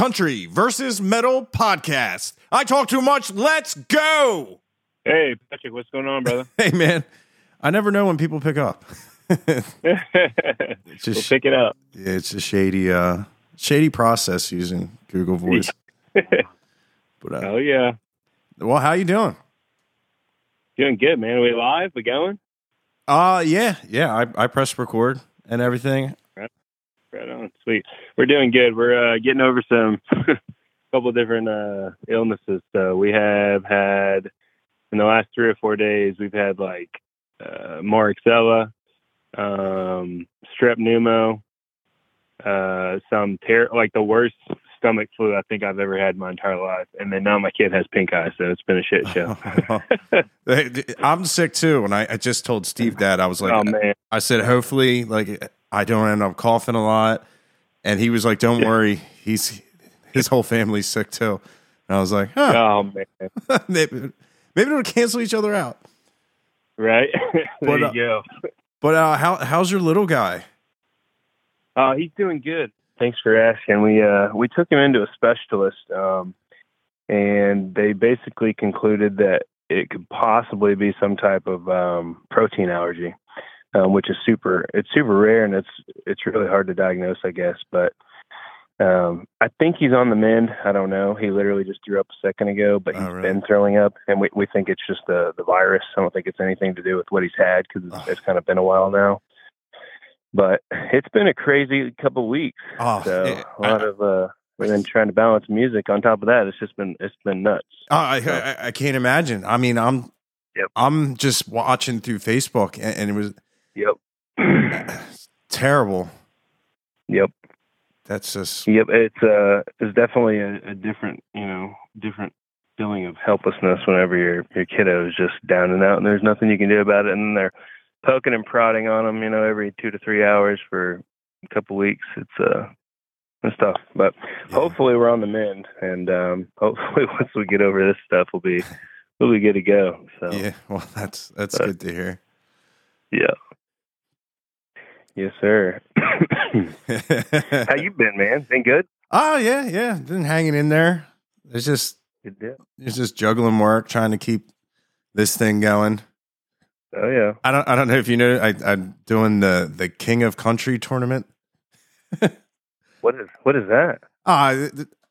Country versus Metal podcast. I talk too much. Let's go. Hey, Patrick, what's going on, brother? Hey, man. I never know when people pick up. we'll just, pick it up. Yeah, it's a shady, uh, shady process using Google Voice. but uh, Oh yeah, well, how you doing? doing good, man. we live? We going? Uh yeah, yeah. I I pressed record and everything. Right on, sweet. We're doing good. We're uh, getting over some couple different uh, illnesses. So we have had in the last three or four days, we've had like uh, Moraxella, um, strep pneumo, uh, some ter- like the worst stomach flu I think I've ever had in my entire life. And then now my kid has pink eye, so it's been a shit show. I'm sick too, and I, I just told Steve that I was like, oh man, I said, hopefully, like I don't end up coughing a lot. And he was like, "Don't Yeah. worry, he's his whole family's sick too." And I was like, "Huh, oh man, maybe, maybe it'll cancel each other out." right? there But, you uh, go. But uh, how how's your little guy? Uh, he's doing good. Thanks for asking. We uh, we took him into a specialist, um, and they basically concluded that it could possibly be some type of um, protein allergy, um, which is super. It's super rare, and it's it's really hard to diagnose, I guess. But um, I think he's on the mend. I don't know. He literally just threw up a second ago, but Oh, he's really? been throwing up, and we we think it's just the the virus. I don't think it's anything to do with what he's had because it's, it's kind of been a while now. But it's been a crazy couple weeks. Oh, So eh, a lot I, of uh, and then trying to balance music on top of that. It's just been it's been nuts. I, I, I can't imagine. I mean, I'm Yep. I'm just watching through Facebook, and, and it was Yep. terrible. yep. That's just Yep. It's uh it's definitely a, a different you know different feeling of helplessness whenever your your kiddo is just down and out and there's nothing you can do about it and then they're poking and prodding on them you know every two to three hours for a couple weeks. It's uh it's tough, but yeah. hopefully we're on the mend and um hopefully once we get over this stuff we'll be we'll be good to go. So Yeah, well, that's that's But- good to hear. Yeah. Yes, sir. How you been, man? Been good? oh yeah, yeah, been hanging in there. It's just Good it's just juggling work, trying to keep this thing going. Oh yeah. I don't I don't know if you know I, I'm doing the the King of Country tournament. What is what is that? Uh,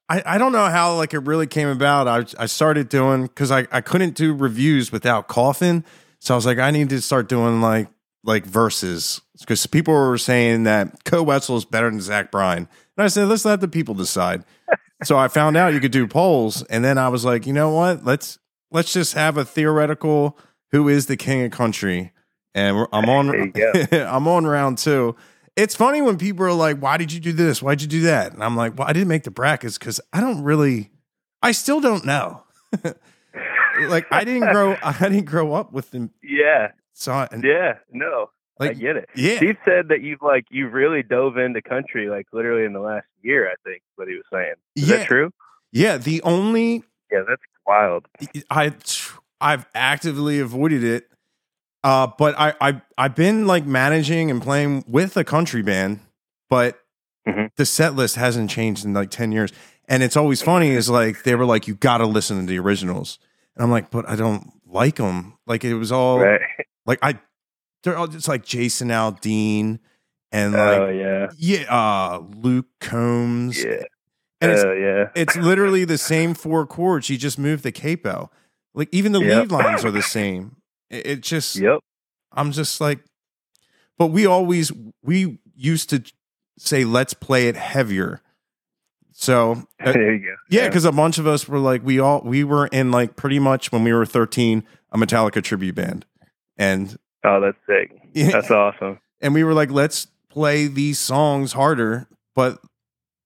I, I don't know how like it really came about. I I started doing because I, I couldn't do reviews without coughing, so I was like I need to start doing like like verses because people were saying that Koe Wetzel is better than Zach Bryan, and I said let's let the people decide. so I found out you could do polls, and then I was like, you know what? Let's let's just have a theoretical who is the king of country, and I'm on I'm on round two. It's funny when people are like, "Why did you do this? Why'd you do that?" And I'm like, "Well, I didn't make the brackets because I don't really, I still don't know. like, I didn't grow, I didn't grow up with them. Yeah. So, and, Yeah. No. I like, get it. yeah, Steve said that you've like you've really dove into country like literally in the last year, I think, what he was saying. Is Yeah. that true? yeah. The only Yeah, that's wild. I, I've actively avoided it. Uh, but I, I, I've been like managing and playing with a country band, but Mhm. the set list hasn't changed in like 10 years. And it's always funny is like, they were like, you got to listen to the originals. And I'm like, but I don't like them. Like it was all Right. Like, I, they're all just like Jason Aldean and like, oh yeah. yeah, uh, Luke Combs. Yeah. And it's, Oh yeah. it's literally the same four chords. You just moved the capo. Like even the Yep. lead lines are the same. It, it just, Yep. I'm just like, but we always, we used to say, let's play it heavier. So, uh, there you go. yeah, because a bunch of us were like, we all, we were in like pretty much when we were 13, a Metallica tribute band. And, Oh, that's sick. That's awesome. and we were like, let's play these songs harder. But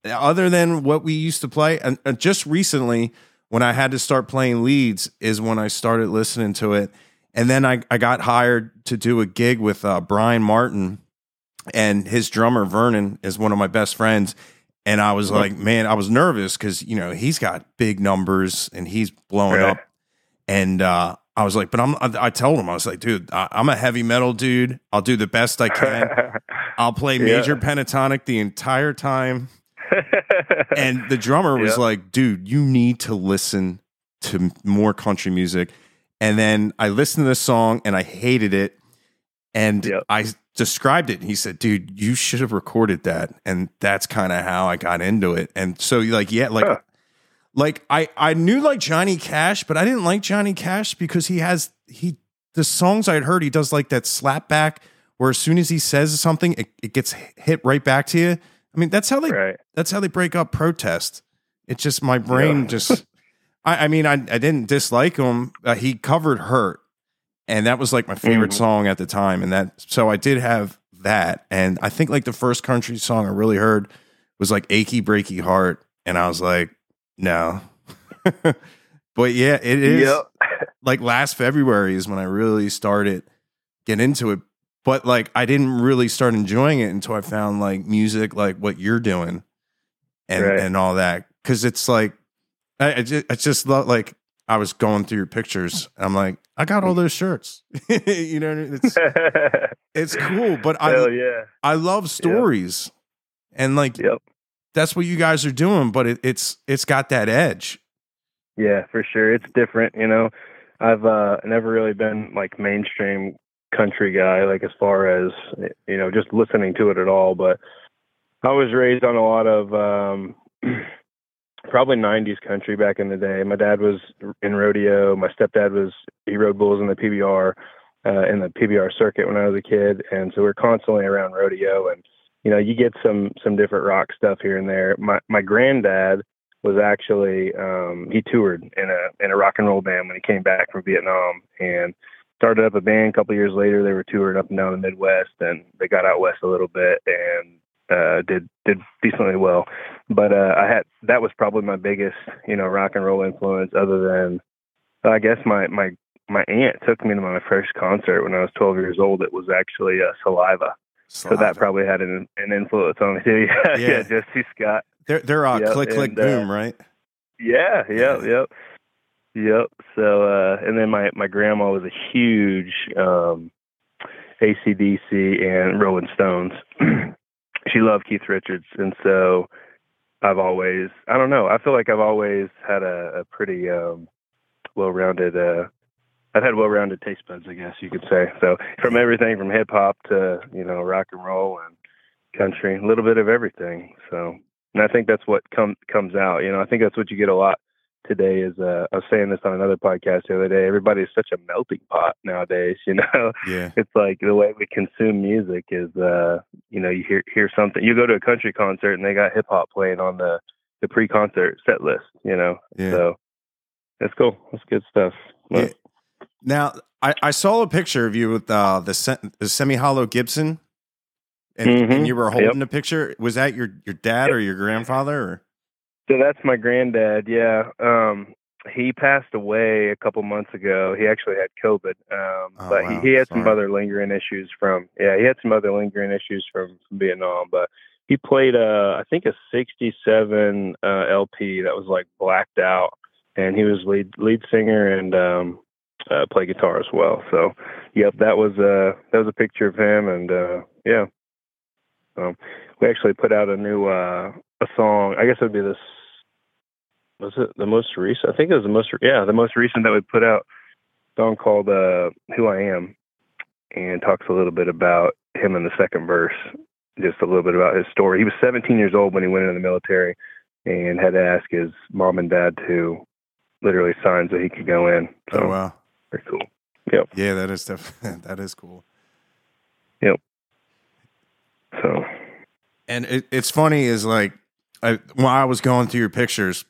other than what we used to play, and, just recently, when I had to start playing leads, is when I started listening to it. And then I, I got hired to do a gig with uh, Bryan Martin, and his drummer Vernon is one of my best friends. And I was like, man, I was nervous because you know he's got big numbers and he's blowing Right. up. And uh, I was like, but I'm. I, I told him I was like, dude, I, I'm a heavy metal dude. I'll do the best I can. I'll play Yeah. major pentatonic the entire time. and the drummer was Yep. like, "Dude, you need to listen to more country music." And then I listened to this song and I hated it. And Yep. I described it. And he said, "Dude, you should have recorded that." And that's kind of how I got into it. And so, like, yeah, like, Huh. Like I I knew like Johnny Cash, but I didn't like Johnny Cash because he has he the songs I'd heard he does like that slap back where as soon as he says something, it, it gets hit right back to you. I mean, that's how they right. that's how they break up protest. It's just my brain Yeah. just. I, I mean, I I didn't dislike him. Uh, he covered "Hurt," and that was like my favorite Mhm. song at the time. And that so I did have that, and I think like the first country song I really heard was like "Achy Breaky Heart," and I was like, no. but yeah, it is Yep. like last February is when I really started getting into it. But like I didn't really start enjoying it until I found like music like what you're doing and Right. and all that. Cause it's like I, I just I just love like I was going through your pictures. I'm like, I got all those shirts. you know, it's it's cool. But Hell I yeah. I love stories. And like Yep. That's what you guys are doing, but it, it's it's got that edge. Yeah, for sure. It's different, you know. I've uh never really been like mainstream country guy, like as far as you know, just listening to it at all. But I was raised on a lot of um probably nineties country back in the day. My dad was in rodeo, my stepdad was he rode bulls in the PBR, uh in the PBR circuit when I was a kid. And so we're constantly around rodeo and you know, you get some some different rock stuff here and there. My my granddad was actually um he toured in a in a rock and roll band when he came back from Vietnam and started up a band. A couple years later they were touring up and down the Midwest and they got out west a little bit and uh did did decently well. But uh I had that was probably my biggest you know rock and roll influence other than I guess my my my aunt took me to my first concert when I was 12 years old. It was actually uh, Saliva so that probably had an an influence on me too yeah Yeah. yeah Josey Scott they're they're uh, Yep, click click and, uh, boom, right? yeah, yep, Yeah. yep, yep. So, uh, and then my my grandma was a huge um, ACDC and Rolling Stones. she loved Keith Richards, and so I've always, I don't know, I feel like I've always had a, a pretty um, well-rounded. Uh, I've had well-rounded taste buds, I guess you could say. So, from everything from hip hop to you know rock and roll and country, a little bit of everything. So, and I think that's what comes comes out. You know, I think that's what you get a lot today. Is uh, I was saying this on another podcast the other day. Everybody is such a melting pot nowadays. You know, Yeah. it's like the way we consume music is, uh, you know, you hear hear something. You go to a country concert and they got hip hop playing on the the pre concert set list. You know, Yeah. so that's cool. That's good stuff. Yeah. Now, I, I saw a picture of you with uh, the, se- the semi hollow Gibson, and, and Mhm. you were holding a picture. Was that your, your dad or your grandfather? Or? So that's my granddad. Yeah. Um, he passed away a couple months ago. He actually had COVID, um, Oh, but wow. he, he had some other lingering issues from. Yeah, he had some other lingering issues from, from Vietnam. But he played, uh, I think, a '67 uh, LP that was like blacked out, and he was lead lead singer and um, uh, play guitar as well. So, yep, that was uh, that was a picture of him, and uh, yeah. We actually put out a new uh, a song. I guess it would be this. Was it the most recent? I think it was the most. Yeah, the most recent that we put out. Song called uh, "Who I Am," and talks a little bit about him in the second verse. Just a little bit about his story. He was 17 years old when he went into the military, and had to ask his mom and dad to literally sign so he could go in. So Oh, wow. Very cool. Yep. Yeah, that is def- that is cool. Yep. So And it, it's funny is like I, when I was going through your pictures,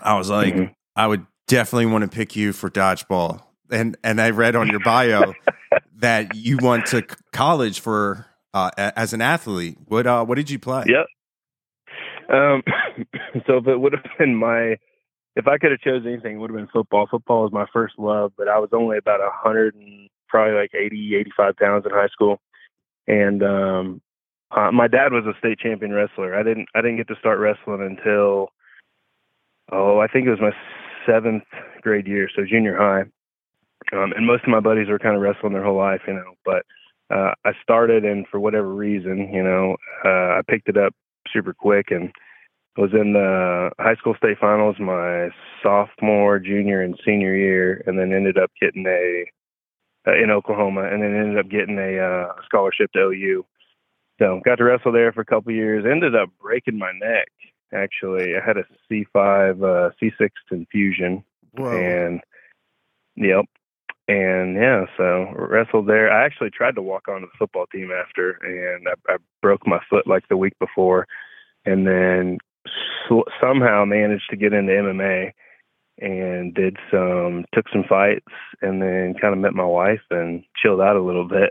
I was like, Mhm. I would definitely want to pick you for dodgeball. And and I read on your bio that you went to college for uh, as an athlete. What uh, what did you play? Yep. Um, so if it would have been my, if I could have chosen anything, it would have been football. Football was my first love, but I was only about a hundred and probably like 80, 85 pounds in high school. And, um, uh, my dad was a state champion wrestler. I didn't, I didn't get to start wrestling until, oh, I think it was my seventh grade year. So junior high. Um, and most of my buddies were kind of wrestling their whole life, you know, but, uh, I started and for whatever reason, you know, uh, I picked it up super quick and was in the high school state finals my sophomore, junior, and senior year, and then ended up getting a uh, in Oklahoma, and then ended up getting a uh, scholarship to OU. So got to wrestle there for a couple years. Ended up breaking my neck. Actually, I had a C5, uh, C6 infusion, Whoa. and yep, and yeah, so wrestled there. I actually tried to walk onto the football team after, and I, I broke my foot like the week before, and then somehow managed to get into MMA and did some took some fights and then kind of met my wife and chilled out a little bit.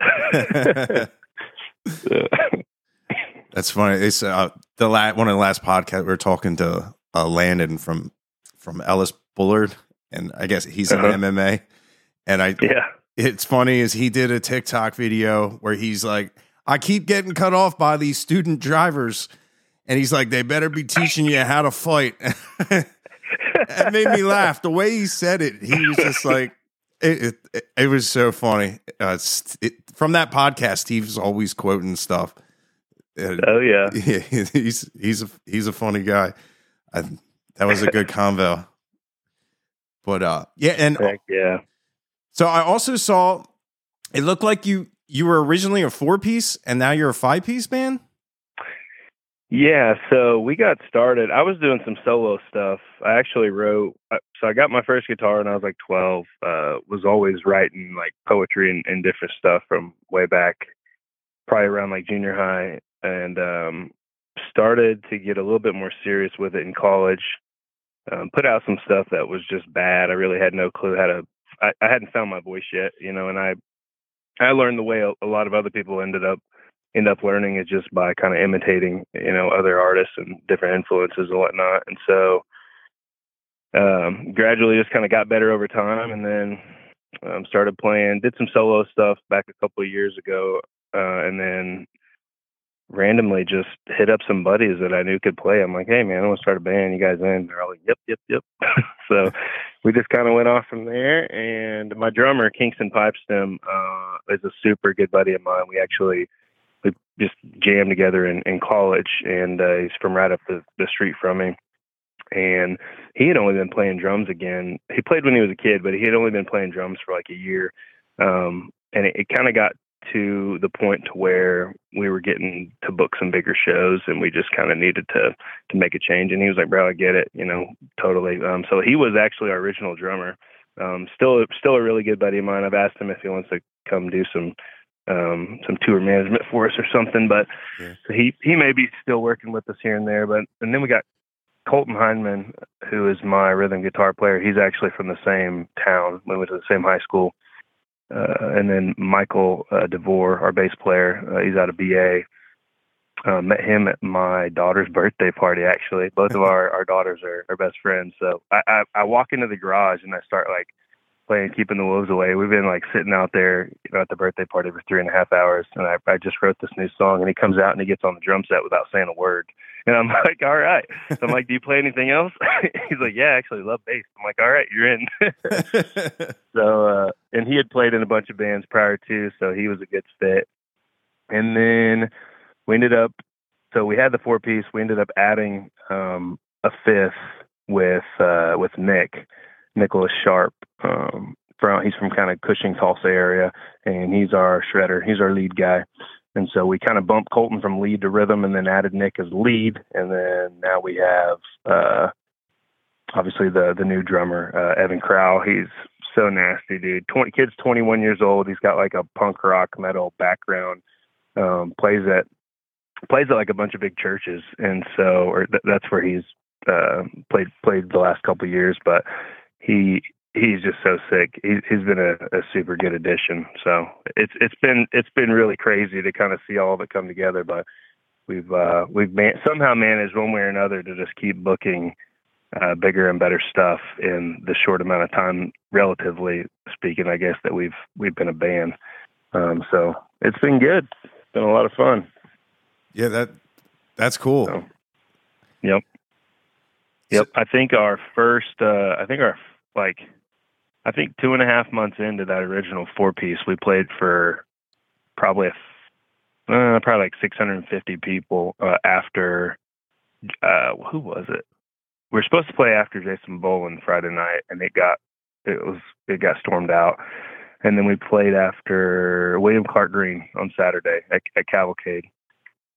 So, That's funny. It's uh, the la- one of the last podcasts we were talking to uh, Landon from from Ellis Bullard, and I guess he's in Uh-huh. MMA. And I, yeah. it's funny is he did a TikTok video where he's like, I keep getting cut off by these student drivers, and he's like, they better be teaching you how to fight. it made me laugh the way he said it. He was just like, it. It, it was so funny. Uh, it, from that podcast, Steve's always quoting stuff. Uh, Oh yeah. yeah, he's he's a he's a funny guy. I, that was a good convo. But uh, yeah, and Heck yeah. so I also saw it looked like you you were originally a four piece and now you're a five piece band. Yeah, so we got started. I was doing some solo stuff. I actually wrote. uh, So I got my first guitar when I was like 12. Uh, was always writing like poetry and, and different stuff from way back, probably around like junior high, and um, started to get a little bit more serious with it in college. Um, put out some stuff that was just bad. I really had no clue how to. I, I hadn't found my voice yet, you know, and I I learned the way a, a lot of other people ended up end up learning is just by kind of imitating, you know, other artists and different influences and whatnot. And so um, gradually just kind of got better over time and then um, started playing, did some solo stuff back a couple of years ago. Uh, and then randomly just hit up some buddies that I knew could play. I'm like, hey man, I want to start a band. You guys in? They're all like, yep, yep, yep. so we just kind of went off from there. And my drummer, Kingston Pipestem, uh, is a super good buddy of mine. We actually we just jammed together in, in college, and uh, he's from right up the, the street from me. And he had only been playing drums again. He played when he was a kid, but he had only been playing drums for like a year. Um, and it, it kind of got to the point to where we were getting to book some bigger shows, and we just kind of needed to to make a change. And he was like, "Bro, I get it, you know, totally." Um, so he was actually our original drummer. Um, still, still a really good buddy of mine. I've asked him if he wants to come do some um, some tour management for us or something. But Yeah. so he he may be still working with us here and there. But and then we got Colton Heineman, who is my rhythm guitar player. He's actually from the same town. We went to the same high school. Uh, and then Michael uh, DeVore, our bass player, uh, he's out of BA. Uh, met him at my daughter's birthday party. Actually, both of our, our daughters are, are best friends. So I, I I walk into the garage and I start like playing "Keeping the Wolves Away." We've been like sitting out there, you know, at the birthday party for three and a half hours, and I I just wrote this new song. And he comes out and he gets on the drum set without saying a word. And I'm like, all right. So I'm like, do you play anything else? He's like, yeah, I actually love bass. I'm like, all right, you're in. so uh and he had played in a bunch of bands prior to so he was a good fit and then we ended up so we had the four piece we ended up adding um a fifth with uh with nick nicholas sharp um from he's from kind of cushing tulsa area and he's our shredder he's our lead guy and so we kind of bumped colton from lead to rhythm and then added nick as lead and then now we have uh obviously the the new drummer uh, Evan Crow. He's so nasty, dude. Twenty kid's twenty one years old. He's got like a punk rock metal background. Um, plays at plays at like a bunch of big churches, and so or th- that's where he's uh, played played the last couple years. But he he's just so sick. He, he's been a, a super good addition. So it's it's been it's been really crazy to kind of see all of it come together. But we've uh, we've man- somehow managed one way or another to just keep booking uh, bigger and better stuff in the short amount of time, relatively speaking, I guess that we've we've been a band. Um, so it's been good. It's been a lot of fun. yeah, that that's cool. So, Yep. Yep. I think our first, uh, I think our like, I think two and a half months into that original four piece, we played for probably a, uh, probably like 650 people uh, after uh, who was it? We are supposed to play after Jason Boland Friday night, and it got it was it got stormed out. And then we played after William Clark Green on Saturday at, at Cavalcade,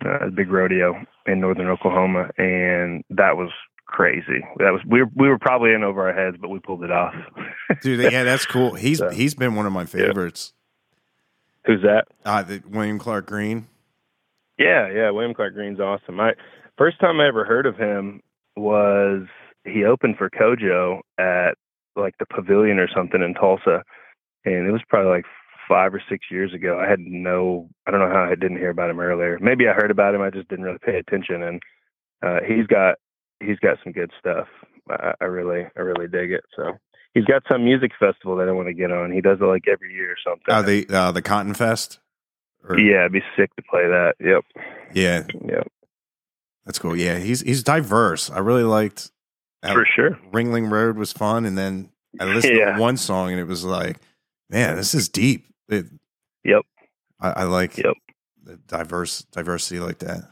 uh, a big rodeo in northern Oklahoma, and that was crazy. That was we were we were probably in over our heads, but we pulled it off. Dude, yeah, that's cool. He's so, he's been one of my favorites. Yeah. Who's that? Uh, the, William Clark Green. Yeah, yeah, William Clark Green's awesome. I first time I ever heard of him was he opened for Kojo at like the Pavilion or something in Tulsa, and it was probably like five or six years ago. I had no, I don't know how I didn't hear about him earlier. Maybe I heard about him, I just didn't really pay attention. And uh, he's got he's got some good stuff. I, I really I really dig it. So he's got some music festival that I want to get on. He does it like every year or something. Uh, the uh, the Cotton Fest. Or... Yeah, it'd be sick to play that. Yep. Yeah. Yep. That's cool. Yeah, he's he's diverse. I really liked. For sure. Ringling Road was fun, and then I listened yeah. to one song, and it was like, man, this is deep. It, yep. I, I like yep. the diverse diversity like that.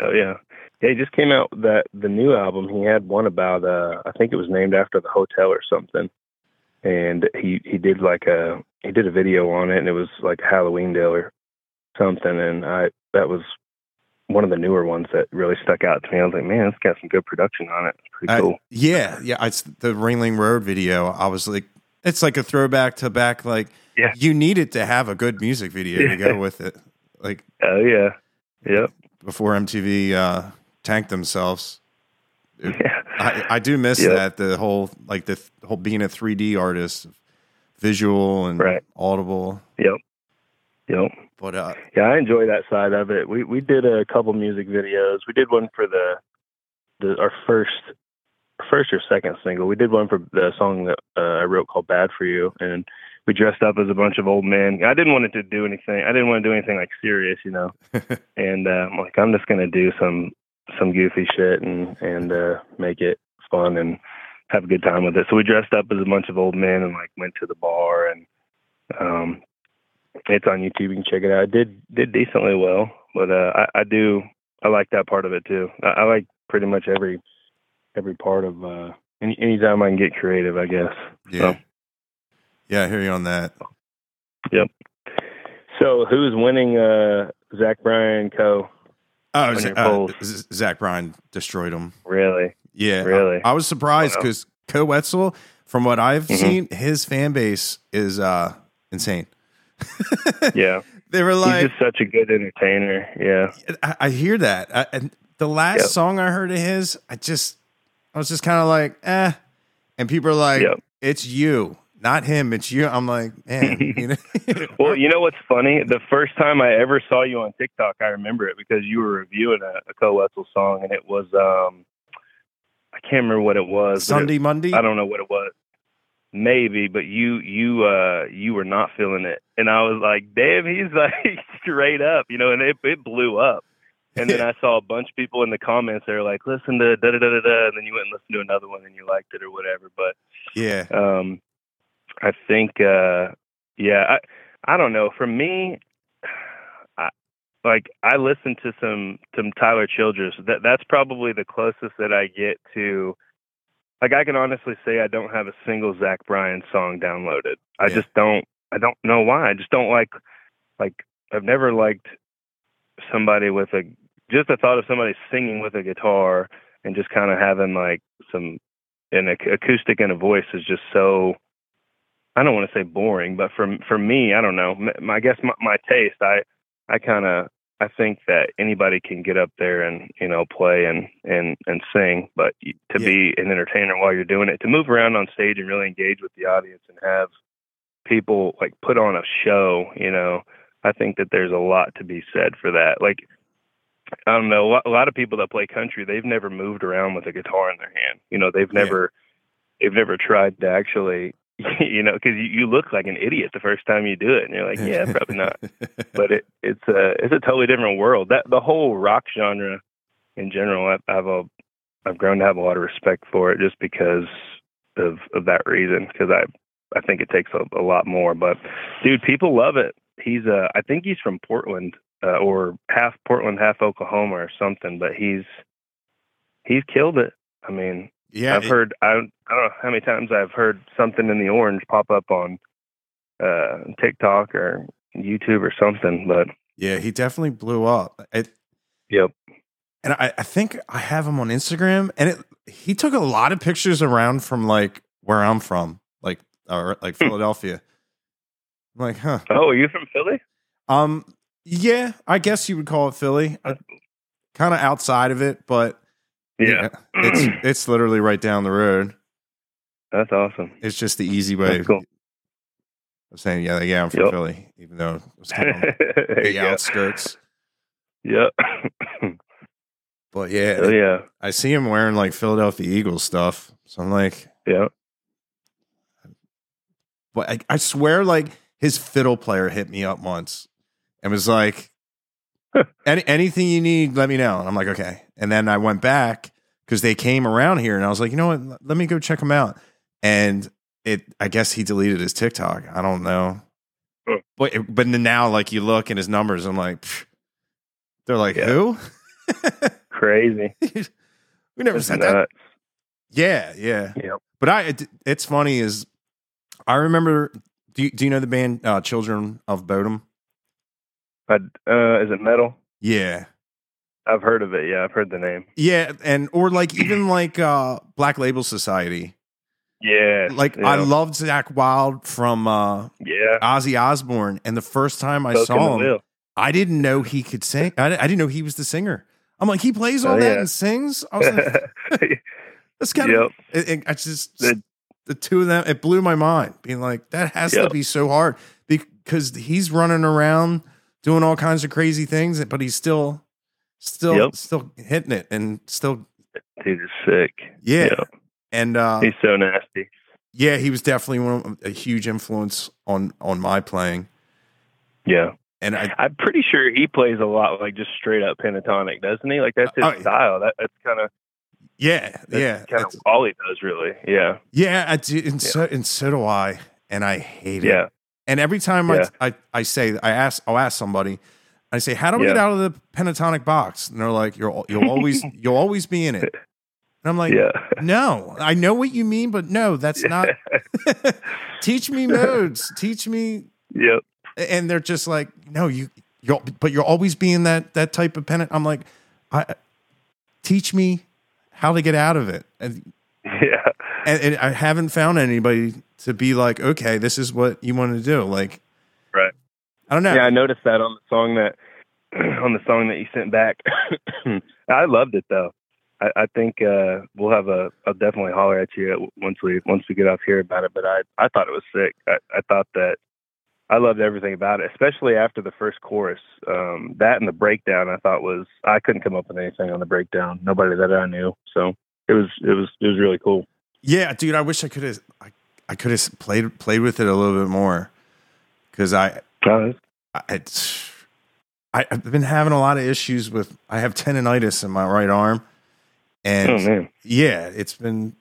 Oh yeah. Yeah, he just came out that the new album. He had one about uh I think it was named after the hotel or something. And he he did like a he did a video on it and it was like Halloween Day or something and I that was one of the newer ones that really stuck out to me. I was like, man, it's got some good production on it. It's pretty cool. yeah, yeah. It's the Ringling Road video. I was like, it's like a throwback to back. Like, yeah, you needed to have a good music video to go with it. Like, oh yeah, yep. Before MTV uh, tank themselves. yeah. I, I do miss yep. that the whole like the whole being a 3D artist, visual and right. audible. Yep. Yep. But uh, yeah, I enjoy that side of it. We we did a couple music videos. We did one for the the our first first or second single. We did one for the song that uh, I wrote called "Bad for You," and we dressed up as a bunch of old men. I didn't want it to do anything. I didn't want to do anything like serious, you know. and uh, I'm like, I'm just gonna do some some goofy shit and and uh, make it fun and have a good time with it. So we dressed up as a bunch of old men and like went to the bar and um it's on YouTube. You can check it out. It did did decently well, but uh I, I do I like that part of it too. I, I like pretty much every every part of uh any anytime I can get creative, I guess. Yeah. So. Yeah, I hear you on that. Yep. So who's winning uh Zach Bryan Koe? Oh, uh, Zach Bryan destroyed him. Really? Yeah. Really? I, I was surprised because Koe Wetzel, from what I've mm-hmm. seen, his fan base is uh, insane. yeah. They were like, he's just such a good entertainer. Yeah. I, I hear that. I, and the last yep. song I heard of his, I just, I was just kind of like, eh. And people are like, yep. it's you not him, it's you. I'm like, man. You know? well, you know what's funny? The first time I ever saw you on TikTok, I remember it because you were reviewing a, a Koe Wetzel song, and it was um, I can't remember what it was. Sunday it, Monday. I don't know what it was. Maybe, but you you uh you were not feeling it, and I was like, damn, he's like straight up, you know, and it it blew up. And then I saw a bunch of people in the comments that were like, listen to da da da da da, and then you went and listened to another one and you liked it or whatever. But yeah, um, I think, uh, yeah, I, I don't know. For me, I, like I listen to some some Tyler Childers. That that's probably the closest that I get to. Like I can honestly say I don't have a single Zach Bryan song downloaded. I yeah. just don't. I don't know why. I just don't like. Like I've never liked somebody with a just the thought of somebody singing with a guitar and just kind of having like some an acoustic and a voice is just so I don't want to say boring, but for for me, I don't know. My, I guess my, my taste, I I kind of I think that anybody can get up there and you know play and and and sing, but to yeah. be an entertainer while you're doing it, to move around on stage and really engage with the audience and have people like put on a show, you know, I think that there's a lot to be said for that. Like I don't know, a lot of people that play country, they've never moved around with a guitar in their hand. You know, they've never yeah. they've never tried to actually you know, because you, you look like an idiot the first time you do it, and you're like, yeah, probably not. but it, it's a it's a totally different world. That the whole rock genre in general, I've, I've a I've grown to have a lot of respect for it just because of of that reason. Because I I think it takes a, a lot more. But dude, people love it. He's uh I think he's from Portland uh, or half Portland, half Oklahoma or something. But he's he's killed it. I mean, Yeah, I've it- heard I don't, I don't know how many times I've heard something in the orange pop up on uh TikTok or YouTube or something, but yeah, he definitely blew up. It, yep. and I, I think I have him on Instagram, and it he took a lot of pictures around from like where I'm from, like or like Hmm. Philadelphia. I'm like, huh? Oh, are you from Philly? Um, yeah, I guess you would call it Philly. Kind of outside of it, but Yeah. it's it's literally right down the road. That's awesome. It's just the easy way cool. of saying, yeah, yeah, I'm from Yep. Philly, even though it was kind of the outskirts. Yep. But yeah, oh yeah. I see him wearing like Philadelphia Eagles stuff. So I'm like, Yeah. but I, I swear, like his fiddle player hit me up once and was like, Any, anything you need, let me know. And I'm like, okay. And then I went back because they came around here and I was like, you know what? Let me go check them out. And it, I guess he deleted his TikTok. I don't know. But, but now, like, you look in his numbers, I'm like, they're like, Yeah. who? Crazy. we never said that. nuts. Yeah, yeah. Yep. But I, it, it's funny is I remember. Do you, do you know the band uh, Children of Bodom? Uh, is it metal? Yeah, I've heard of it. Yeah, I've heard the name. yeah, and or like even like uh, Black Label Society. Yeah. Like yeah. I loved Zakk Wylde from uh, Yeah. Ozzy Osbourne, and the first time I Coke in saw him. I didn't know he could sing. I, I didn't know he was the singer. I'm like, he plays all Oh, that yeah. and sings. I was like, that's kind yep. of. It, it- I just The- the two of them. It blew my mind. Being like, that has to be so hard because he's running around doing all kinds of crazy things, but he's still, still, Yep. still hitting it and still, Dude is sick. yeah. Yep. And uh, He's so nasty. yeah, he was definitely one of, a huge influence on on my playing. Yeah. And I, I'm pretty sure he plays a lot like just straight up pentatonic, doesn't he? Like that's his yeah. style. That that's kind of yeah, yeah, kind of that's- all he does, really. Yeah. yeah. I do, and so and so do I, and I hate it. Yeah. And every time Yeah. I, I I say I ask I'll ask somebody, I say, "How do we Yeah. get out of the pentatonic box?" And they're like, "You're you'll always you'll always be in it." And I'm like, yeah. "No, I know what you mean, but no, that's not. Teach me modes. Teach me." yep. And they're just like, "No, you you but you're always being that that type of pennant." I'm like, "I teach me how to get out of it." And Yeah. and, and I haven't found anybody to be like, "Okay, this is what you want to do." Like, Right. I don't know. Yeah, I noticed that on the song that on the song that you sent back. I loved it though. I, I think uh, we'll have a. I'll definitely holler at you once we once we get off here about it. But I I thought it was sick. I, I thought that I loved everything about it, especially after the first chorus. Um, that and the breakdown I thought was I couldn't come up with anything on the breakdown. Nobody that I knew. So it was it was it was really cool. Yeah, dude, I wish I could have I, I could have played played with it a little bit more cuz I, Uh, I it's I, I've been having a lot of issues with I have tendonitis in my right arm and oh man. yeah, it's been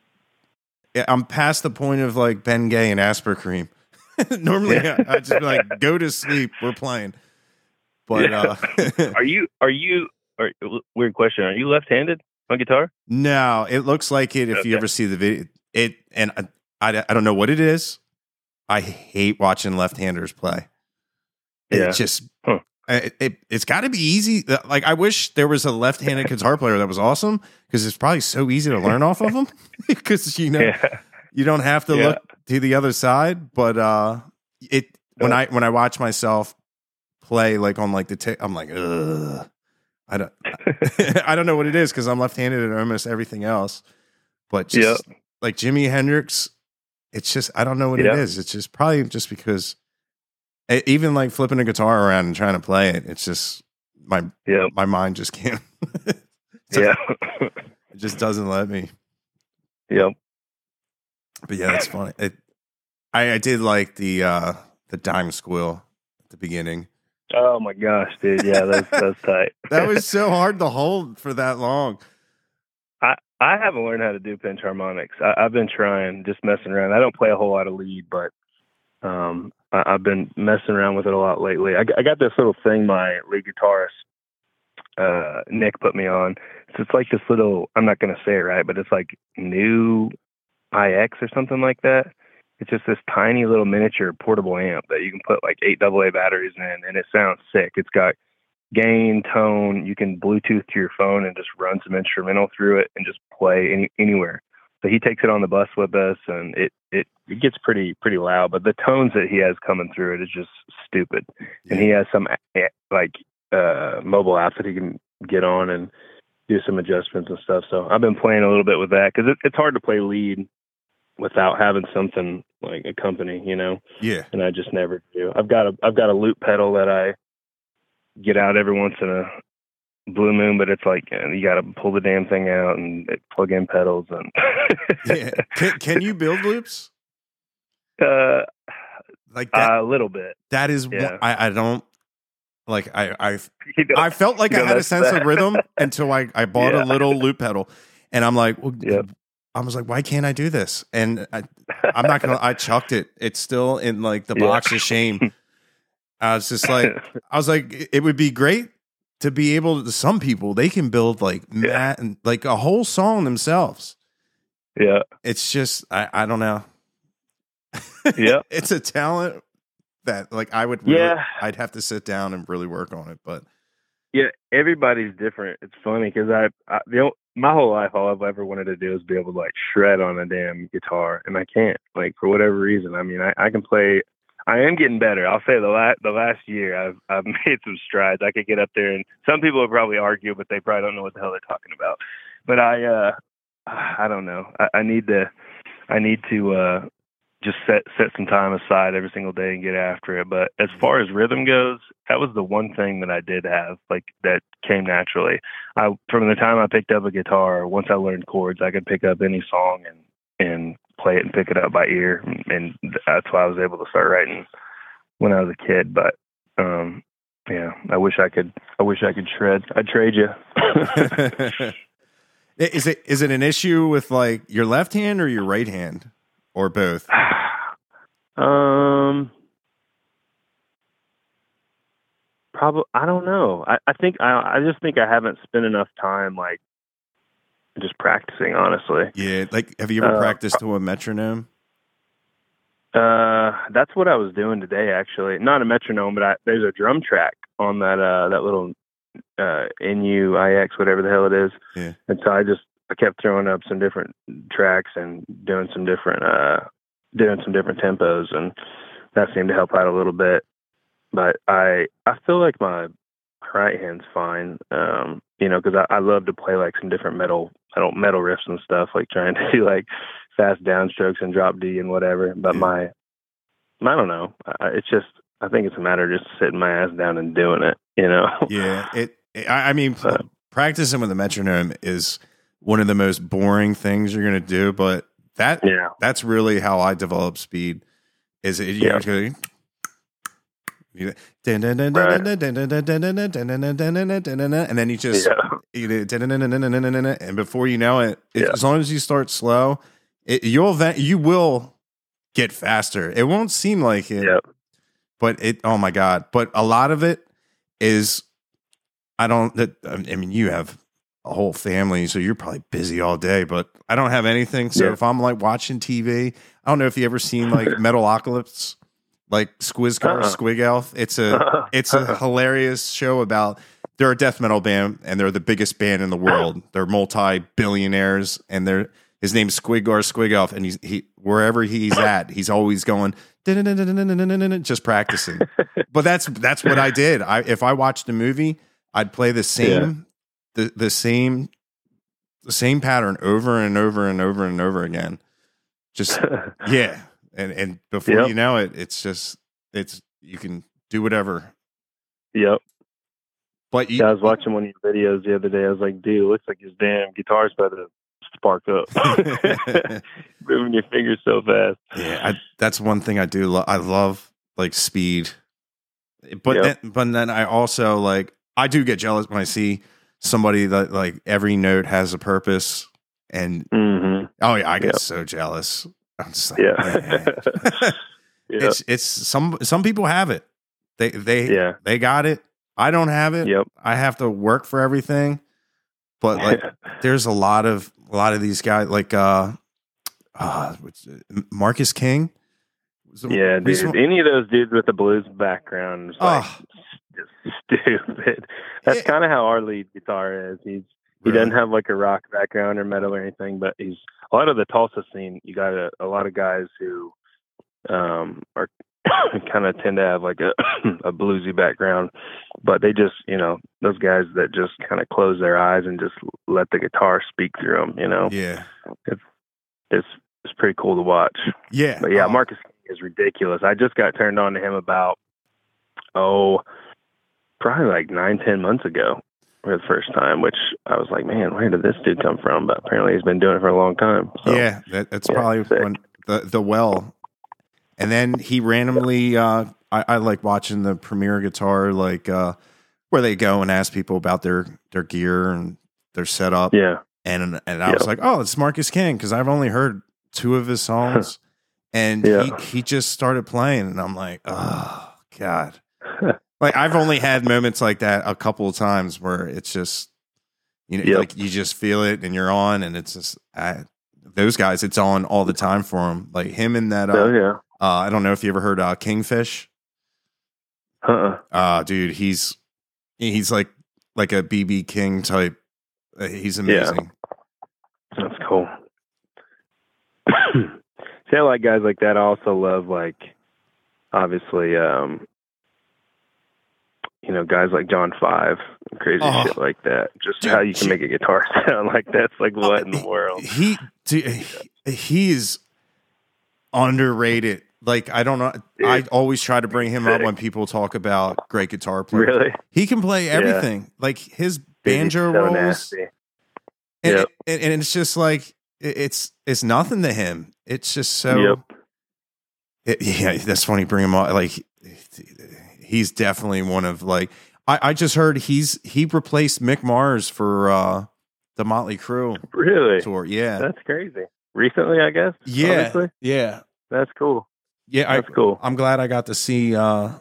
I'm past the point of like Ben Gay and Aspercreme. Normally Yeah. I, I just be like go to sleep, we're playing. But Yeah. uh Are you are you? Are, weird question. Are you left-handed on guitar? No, it looks like it if you ever see the video. It and I, I, I don't know what it is. I hate watching left-handers play. Yeah. It just Huh. it, it has got to be easy. Like I wish there was a left-handed guitar player that was awesome because it's probably so easy to learn off of them because you know Yeah. you don't have to Yeah. look to the other side. But uh, it when. I when I watch myself play like on like the tick, I'm like, ugh. I don't I don't know what it is because I'm left-handed at almost everything else. But just like Jimi Hendrix, it's just I don't know what Yeah. it is. It's just probably just because even like flipping a guitar around and trying to play it, it's just my Yeah. my mind just can't. Yeah. it just doesn't let me. yep. But yeah, that's funny. It, I I did like the uh the dime squeal at the beginning. Oh my gosh, dude. Yeah, that's that's tight. That was so hard to hold for that long. I I haven't learned how to do pinch harmonics. I, I've been trying, just messing around. I don't play a whole lot of lead, but um, I, I've been messing around with it a lot lately. I, I got this little thing my lead guitarist uh Nick put me on. So it's like this little I'm not gonna say it right, but it's like new IX or something like that. It's just this tiny little miniature portable amp that you can put like eight AA batteries in and it sounds sick. It's got gain, tone, you can Bluetooth to your phone and just run some instrumental through it and just play any anywhere. So he takes it on the bus with us and it, it, it gets pretty pretty loud, but the tones that he has coming through it is just stupid. And he has some like uh mobile apps that he can get on and do some adjustments and stuff. So I've been playing a little bit with that because it, it's hard to play lead without having something like a company, you know. Yeah. And I just never do. I've got a I've got a loop pedal that I get out every once in a blue moon, but it's like uh, you got to pull the damn thing out and plug in pedals and. yeah. Can, can you build loops? Uh, like that, a little bit. That is, yeah. I, I don't like. I I You know, I felt like I had a sense bad. of rhythm until I I bought Yeah. a little loop pedal, and I'm like, well, Yep. I was like, why can't I do this? And I, I'm not gonna. I chucked it. It's still in like the Yeah. box of shame. I was just like, I was like, it would be great to be able to. Some people they can build like Yeah. mat like a whole song themselves. yeah, It's just I I don't know. yeah, it's a talent that like I would really, yeah. I'd have to sit down and really work on it. But Yeah, everybody's different. It's funny because I, I the o- my whole life, all I've ever wanted to do is be able to like shred on a damn guitar, and I can't. Like for whatever reason, I mean, I, I can play. I am getting better. I'll say the last the last year, I've I've made some strides. I could get up there, and some people would probably argue, but they probably don't know what the hell they're talking about. But I, uh I don't know. I, I need to, I need to. uh just set set some time aside every single day and get after it. But as far as rhythm goes, that was the one thing that I did have, like that came naturally. I from the time I picked up a guitar, once I learned chords, I could pick up any song and and play it and pick it up by ear, and that's why I was able to start writing when I was a kid. But um, yeah, I wish I could. I wish I could shred. I'd trade you. is it is it an issue with like your left hand or your right hand or both? um, probably. I don't know. I, I think I. I just think I haven't spent enough time like just practicing. Honestly, Yeah, like have you ever Uh, practiced to a metronome? uh, that's what I was doing today. Actually, not a metronome, but I, there's a drum track on that. Uh, that little uh NUIX, whatever the hell it is. Yeah. And so I just I kept throwing up some different tracks and doing some different uh doing some different tempos and that seemed to help out a little bit. But I I feel like my right hand's fine. Um, you know, because I, I love to play like some different metal I don't metal riffs and stuff, like trying to do like fast downstrokes and drop D and whatever. But Yeah. my I don't know. I, it's just I think it's a matter of just sitting my ass down and doing it. You know. Yeah, it. I, I mean, Uh, practicing with a metronome is one of the most boring things you're going to do, but that yeah. that's really how I develop speed. Is it you Yeah. know, and then you just and before you know it, as long as you start slow, you'll you will get faster. It won't seem like it, but it. Oh my god! But a lot of it is, I don't. I mean, you have a whole family, so you're probably busy all day. But I don't have anything, so if I'm like watching TV, I don't know if you ever seen like Metalocalypse like Skwisgaar uh-huh. Skwigelf it's a it's a hilarious show about they're a death metal band and they're the biggest band in the world they're multi-billionaires and they're his name's Skwisgaar Skwigelf, and he's he wherever he's at, he's always going just practicing. But that's that's what I did. I if I watched a movie, I'd play the same the the same the same pattern over and over and over and over again. Just yeah, and and before Yep. you know it, it's just it's you can do whatever. yep. But you, Yeah, I was watching one of your videos the other day. I was like, dude, it looks like his damn guitar's about to spark up. Moving your fingers so fast. Yeah, I, that's one thing I do. Lo- I love like speed, but Yep. then, but then I also like I do get jealous when I see somebody that like every note has a purpose, and hmm oh yeah, I get Yep. so jealous. I'm just like, Yeah. yeah. it's it's some some people have it. They they yeah. they got it. I don't have it. Yep. I have to work for everything. But like, there's a lot of a lot of these guys, like uh, uh? Marcus King. Yeah, dude. Any of those dudes with the blues background is like Oh. stupid. That's kind of how our lead guitar is. He's he Really? doesn't have like a rock background or metal or anything, but he's a lot of the Tulsa scene. You got a, a lot of guys who um are kind of tend to have like a a bluesy background, but they just you know those guys that just kind of close their eyes and just let the guitar speak through them. You know, Yeah. it's it's pretty cool to watch. Yeah. But yeah, Oh, Marcus King is ridiculous. I just got turned on to him about oh, probably like nine, ten months ago for the first time. Which I was like, man, where did this dude come from? But apparently, he's been doing it for a long time. So, Yeah, that, that's Yeah, probably sick. when the the well, and then he randomly. Uh, I, I like watching the Premier Guitar, like uh, where they go and ask people about their their gear and their setup, yeah, and and I was like, oh, it's Marcus King because I've only heard two of his songs, and Yeah. he he just started playing, and I'm like, oh god, like I've only had moments like that a couple of times where it's just you know Yep. like you just feel it and you're on and it's just I, those guys it's on all the time for them like him and that uh, oh yeah, uh I don't know if you ever heard uh Kingfish uh-uh. uh dude he's he's like like a BB King type Uh, he's amazing that's cool. See, I like guys like that. I also love like, obviously, um, you know, guys like John Five, crazy Oh. shit like that. Just Dude, how you can shit. make a guitar sound like that's like oh, what in the world? he dude, he- he's underrated like I don't know I always try to bring him up when people talk about great guitar players Really? He can play everything. Like his Dude, banjo so rolls, nasty. and, Yep. and, and it's just like it's it's nothing to him. It's just so. Yep. it- yeah, that's funny. Bring him on. Like he's definitely one of like I, I just heard he's he replaced Mick Mars for uh the Motley Crue Really? tour. Yeah, That's crazy. Recently, I guess. yeah, Honestly? yeah, That's cool. yeah. I, That's cool. I'm glad I got to see uh,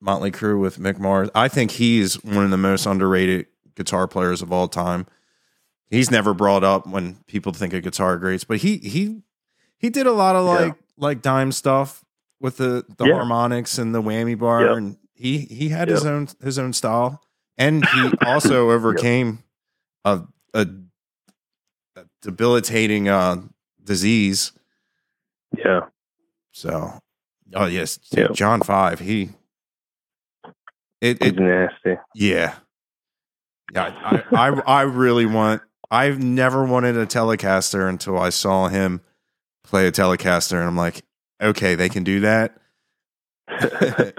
Motley Crue with Mick Mars. I think he's one of the most underrated guitar players of all time. He's never brought up when people think of guitar greats, but he he he did a lot of Yeah. like like dime stuff with the the Yeah. harmonics and the whammy bar, Yep. and he he had his own his own style, and he also overcame a, a a debilitating uh, disease. Yeah. So, oh yes, Yeah. John Five. He, it, it nasty. yeah, yeah. I, I, I really want. I've never wanted a Telecaster until I saw him play a Telecaster, and I'm like, okay, they can do that.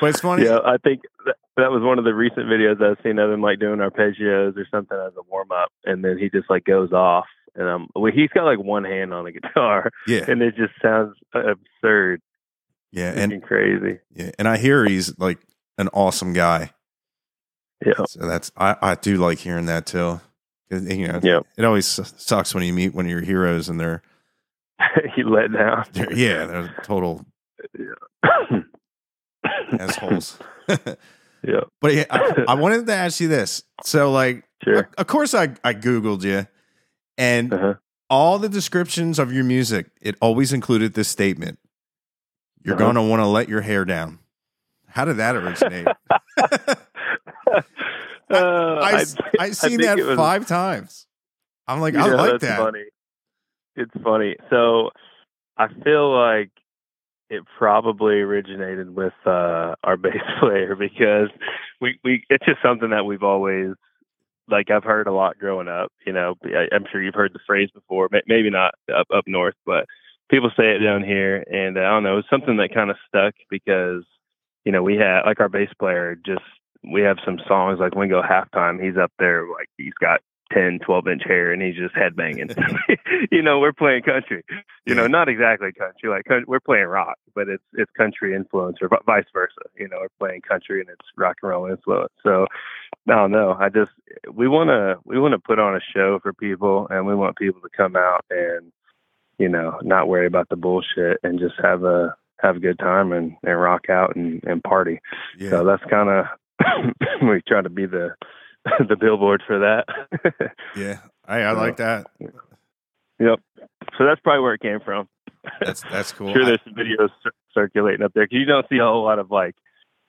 But it's funny. Yeah, I think that, that was one of the recent videos I've seen of him like doing arpeggios or something as a warm up, and then he just like goes off, and um, well, he's got like one hand on the guitar, Yeah, and it just sounds absurd yeah, and crazy. yeah, and I hear he's like an awesome guy. Yeah, So that's I, I do like hearing that too. 'Cause, You know, Yeah. it always sucks when you meet one of your heroes and they're, he let down. they're yeah, they're total assholes. yeah, But yeah, I, I wanted to ask you this. So, like, sure. of course, I I googled you, and Uh-huh. all the descriptions of your music, it always included this statement: "You're Uh-huh. going to want to let your hair down." How did that originate? Uh, I I- I seen think that was- five times. I'm like, You I like that. Funny. It's funny. So I feel like it probably originated with uh, our bass player because we, we it's just something that we've always like I've heard a lot growing up. You know, I, I'm sure you've heard the phrase before, maybe not up up north, but people say it down here, and uh, I don't know, it's something that kind of stuck because you know we had like our bass player just we have some songs like when we go halftime, he's up there like he's got 10, 12 inch hair and he's just headbanging. you know, we're playing country. You know, not exactly country. Like we're playing rock, but it's it's country influence or vice versa. You know, we're playing country and it's rock and roll influence. So I don't know. I just we want to we want to put on a show for people, and we want people to come out and you know not worry about the bullshit and just have a have a good time and, and rock out and, and party. Yeah. So that's kind of we try to be the the billboard for that. Yeah, I, I like that. yep. So that's probably where it came from. That's that's cool. sure, there's some videos cir- circulating up there because you don't see a whole lot of like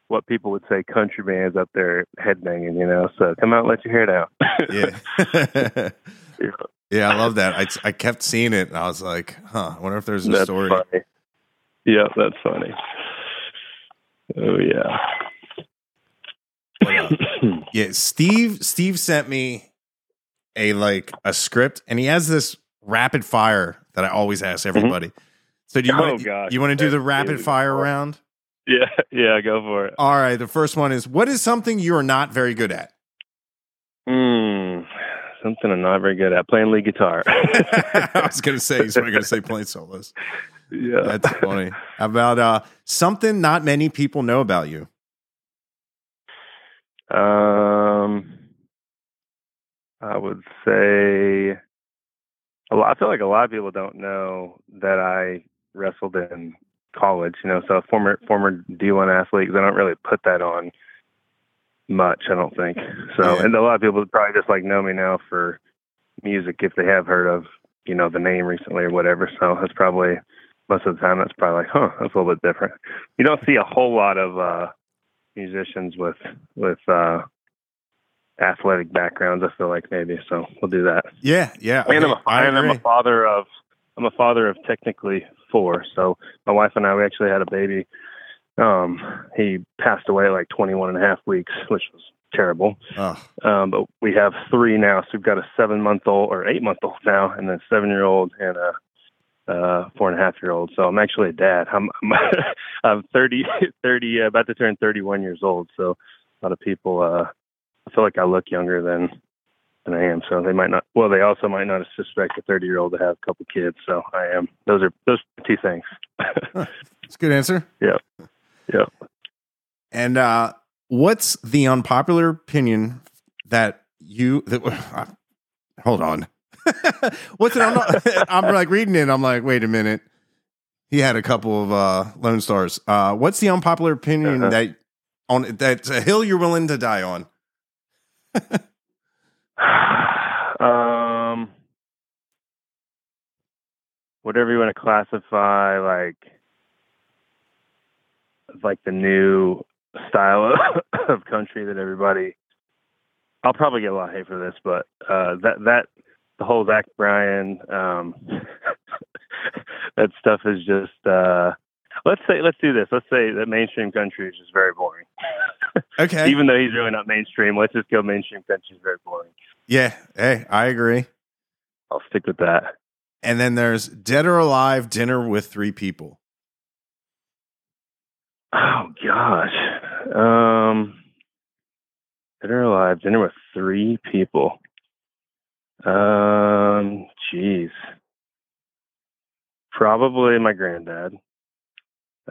what people would say country bands up there headbanging. You know, so come out and let your hair down. yeah. Yeah. yeah, I love that. I I kept seeing it, and I was like, huh. I wonder if there's a that's story. funny. Yeah, that's funny. Oh yeah. Yeah, Steve. Steve sent me a like a script, and he has this rapid fire that I always ask everybody. So do you Mm-hmm. Oh, want you want to do the rapid fire round? yeah, yeah, go for it. All right. The first one is what is something you are not very good at? Hmm. Something I'm not very good at playing lead guitar. I was gonna say he's probably gonna say playing solos. yeah. That's funny. How about uh something not many people know about you? Um, I would say a lot. I feel like a lot of people don't know that I wrestled in college. You know, so former former D1 athlete. I don't really put that on much. I don't think so. Yeah. And a lot of people probably just like know me now for music if they have heard of you know the name recently or whatever. So that's probably most of the time that's probably like, huh, that's a little bit different. You don't see a whole lot of uh musicians with with uh athletic backgrounds i feel like maybe so we'll do that. Yeah, yeah. and I'm, a, I'm a father of i'm a father of technically four so my wife and i we actually had a baby um he passed away like 21 and a half weeks which was terrible. Oh, um but we have three now so we've got a seven month old or eight month old now and then seven year old and a uh four and a half year old so i'm actually a dad i'm i'm, I'm 30 30 uh, about to turn 31 years old so a lot of people uh i feel like i look younger than than i am so they might not well they also might not suspect a 30 year old to have a couple kids so i am those are those two things it's a good answer. Yeah. Yeah. And uh what's the unpopular opinion that you that uh, hold on. what's it? I'm, not, I'm like reading it. I'm like, wait a minute. He had a couple of uh Lone Stars. Uh what's the unpopular opinion Uh-huh. that on that's a hill you're willing to die on? um, whatever you want to classify, like like the new style of country that everybody. I'll probably get a lot of hate for this, but uh, that that the whole Zach Bryan um, that stuff is just. Uh, let's say let's do this. Let's say that mainstream country is just very boring. Okay. Even though he's really not mainstream, let's just go mainstream country is very boring. yeah. Hey, I agree. I'll stick with that. And then there's Dead or Alive Dinner with Three People. Oh gosh. Um Dead or alive, dinner with three people. Um jeez. Probably my granddad.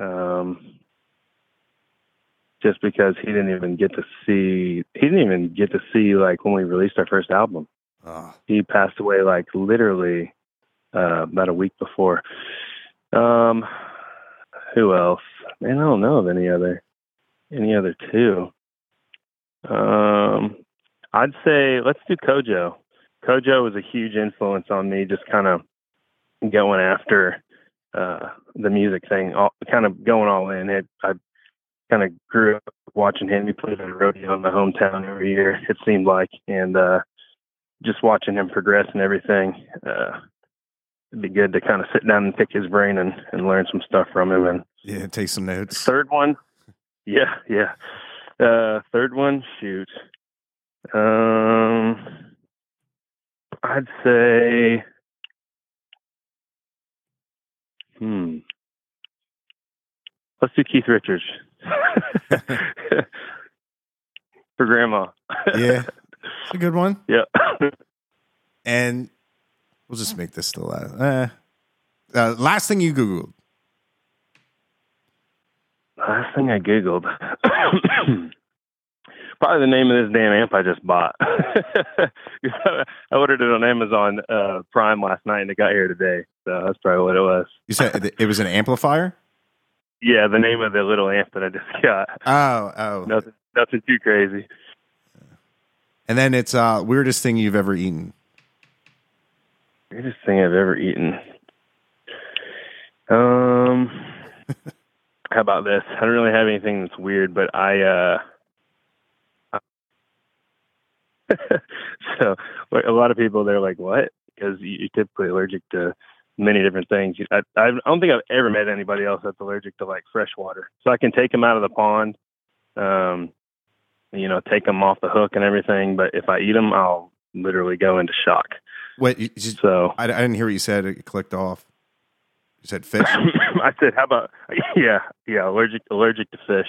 Um just because he didn't even get to see he didn't even get to see like when we released our first album. Oh, he passed away like literally uh, about a week before. Um, who else? Man, I don't know of any other any other two. Um, I'd say let's do CoJo. CoJo was a huge influence on me, just kind of going after uh, the music thing, all, kind of going all in. It, I kind of grew up watching him. He played at a rodeo in my hometown every year. It seemed like, and uh, just watching him progress and everything, uh, it'd be good to kind of sit down and pick his brain and, and learn some stuff from him. And yeah. Take some notes. third one, yeah, yeah. Uh, third one, shoot. Um, I'd say, hmm. Let's do Keith Richards for Grandma. Yeah. It's a good one. yeah. And we'll just make this the last. Uh, uh, last thing you Googled. Last thing I googled, probably the name of this damn amp I just bought. I ordered it on Amazon uh, Prime last night, and it got here today. So that's probably what it was. You said it- it was an amplifier? Yeah, the name of the little amp that I just got. Oh, oh. Nothing, nothing too crazy. And then it's uh weirdest thing you've ever eaten. Weirdest thing I've ever eaten. Um, how about this? I don't really have anything that's weird, but I uh. so a lot of people they're like, "What?" Because you're typically allergic to many different things. I, I don't think I've ever met anybody else that's allergic to like fresh water. So I can take them out of the pond, um, you know, take them off the hook and everything. But if I eat them, I'll literally go into shock. Wait, you, you- So I, I didn't hear what you said. It clicked off. You said fish. I said, "How about yeah, yeah, allergic allergic to fish."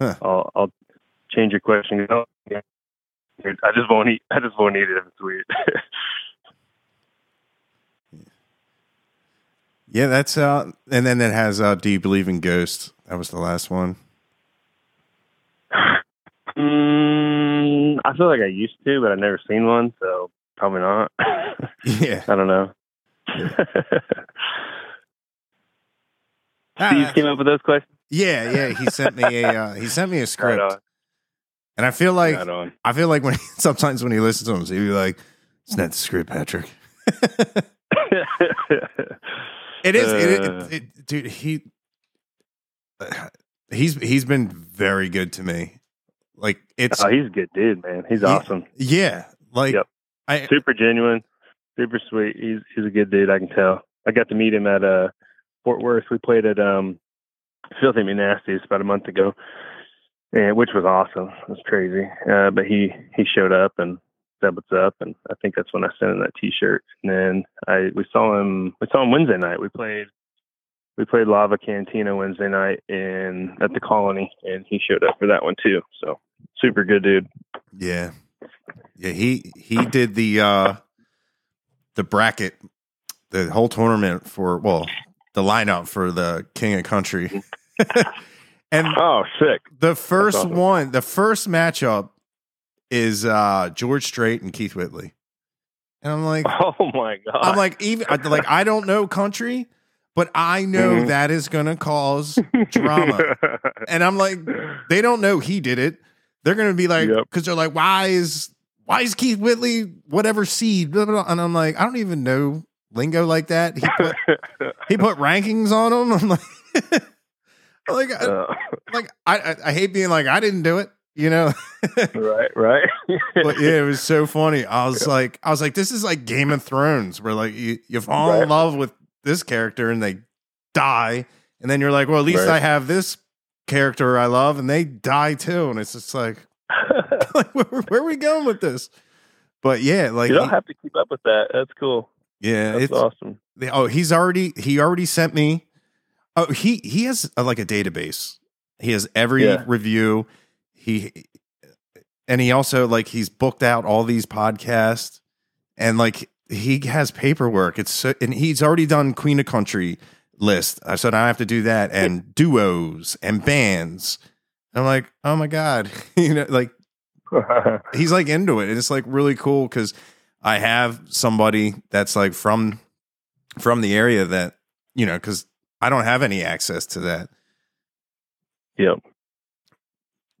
Huh. I'll I'll change your question. Yeah. I just won't eat. I just won't eat it if it's weird. yeah, that's uh. And then it has uh. Do you believe in ghosts? That was the last one. mm, I feel like I used to, but I've never seen one, so probably not. Yeah. I don't know. Ah, Steve came up with those questions. yeah, yeah. He sent me a uh, he sent me a script, on. And I feel like right. I feel like when sometimes when he listens to him, he'll be like, "It's not the script, Patrick." It is, it, it, Uh. it- dude. He he's he's been very good to me. Like it's oh, he's a good dude, man. He's Yeah. awesome. yeah, like Yep. I super genuine, super sweet. He's he's a good dude. I can tell. I got to meet him at uh Fort Worth. We played at um Filthy McNasty's about a month ago, and which was awesome. It was crazy. Uh, but he he showed up and said what's up, and I think that's when I sent him that T-shirt. And then I we saw him we saw him Wednesday night. We played we played Lava Cantina Wednesday night in at the Colony, and he showed up for that one too. So super good dude. yeah yeah he he did the uh the bracket the whole tournament for well the lineup for the King of Country. and Oh, sick. the first awesome. one, the first matchup is uh George Strait and Keith Whitley. And I'm like Oh my god. I'm like even like I don't know country, but I know Mhm. that is going to cause drama. and I'm like they don't know he did it. They're going to be like Yep. cuz they're like why is why is Keith Whitley whatever seed blah, blah, blah. and I'm like I don't even know lingo like that. He put he put rankings on them. I'm like like I, Uh, like I, I hate being like I didn't do it, you know. right, right. but yeah, it was so funny. I was like, I was like, this is like Game of Thrones, where like you, you fall in love with this character and they die, and then you're like, well, at least Right. I have this character I love, and they die too, and it's just like, like where, where are we going with this? But yeah, like you don't have to keep up with that. That's cool. yeah, That's it's awesome. oh he's already he already sent me. Oh, he he has uh like a database. He has every Yeah. review. He and he also like he's booked out all these podcasts and like he has paperwork. It's so, and he's already done Queen of Country list. I said I have to do that and duos and bands. I'm like, oh my god, you know, like he's like into it and it's like really cool because i have somebody that's like from from the area that you know because i don't have any access to that yep.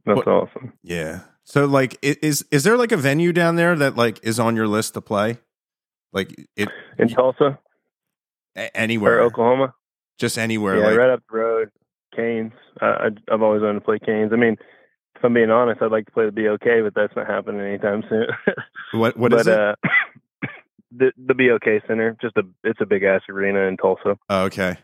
That's What- awesome. yeah so like is is there like a venue down there that like is on your list to play like it In Tulsa a- or anywhere Oklahoma? just anywhere yeah, like right up the road. Cain's. I, I've always wanted to play Cain's. I mean, if I'm being honest, I'd like to play the BOK, but that's not happening anytime soon. what what but is it uh, the the BOK Center, just a it's a big ass arena in Tulsa. oh, okay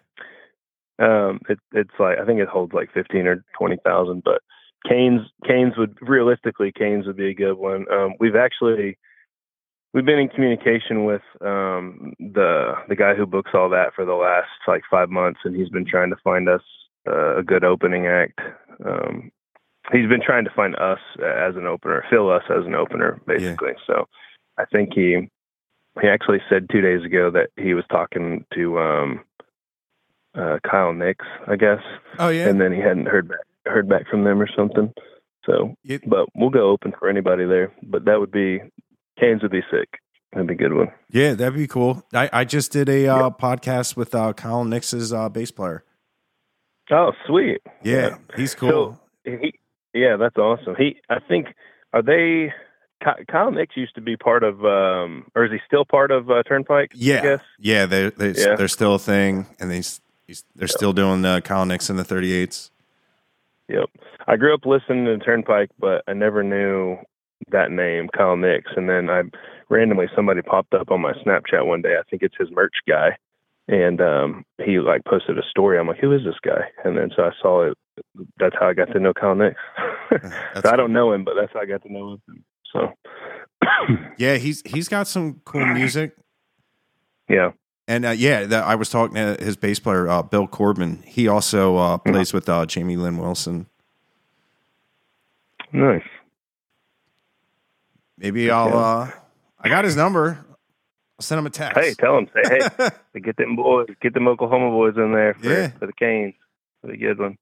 Um, it, it's like I think it holds like fifteen or twenty thousand. But Cain's, Cain's would realistically, Cain's would be a good one. Um, we've actually we've been in communication with um, the the guy who books all that for the last like five months, and he's been trying to find us uh, a good opening act. Um, he's been trying to find us as an opener, fill us as an opener, basically. So I think he he actually said two days ago that he was talking to um, uh, Kyle Nix, I guess, oh yeah and then he hadn't heard back heard back from them or something. So, It- but we'll go open for anybody there. But that would be Cain's would be sick. That'd be a good one. yeah that'd be cool i i just did a uh podcast with uh kyle nix's uh bass player Oh, sweet. yeah he's cool So he Yeah, that's awesome. He, I think, are they? Kyle Nix used to be part of, um, or is he still part of uh, Turnpike? I Yeah, guess? yeah, they they Yeah. they're still a thing, and they s- he's, they're still doing uh, Kyle Nix in the 38s. Yep. I grew up listening to Turnpike, but I never knew that name, Kyle Nix. And then I randomly somebody popped up on my Snapchat one day. I think it's his merch guy, and um, he like posted a story. I'm like, who is this guy? And then so I saw it. That's how I got to know Kyle Nix. So I don't know him, but that's how I got to know him. So Yeah, he's he's got some cool music, yeah, and uh, yeah, that, I was talking to his bass player uh, Bill Corbin. He also uh, plays with uh, Jamie Lin Wilson. nice. Maybe I'll. Uh, I got his number. I'll send him a text. Hey, tell him, say, hey, get them boys, get them Oklahoma boys in there for, Yeah. for the Cain's, for the good one.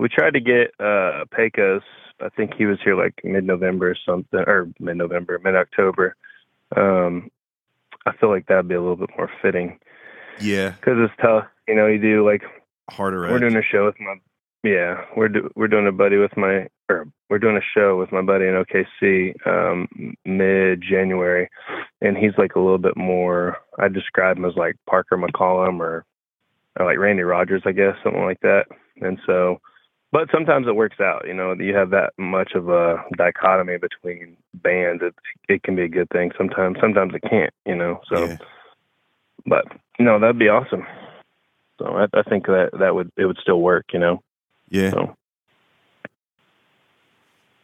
We tried to get uh Pecos. I think he was here like mid-November or something, or mid-November, mid-October. Um, I feel like that'd be a little bit more fitting yeah, because it's tough. You know, you do like harder. we're edge. doing a show with my yeah we're do, we're doing a buddy with my or we're doing a show with my buddy in OKC um mid January and he's like a little bit more I describe him as like Parker McCollum or, or like Randy Rogers I guess something like that and so but sometimes it works out you know you have that much of a dichotomy between bands it it can be a good thing sometimes sometimes it can't you know so Yeah. but no that'd be awesome so I, I think that that would it would still work you know Yeah, so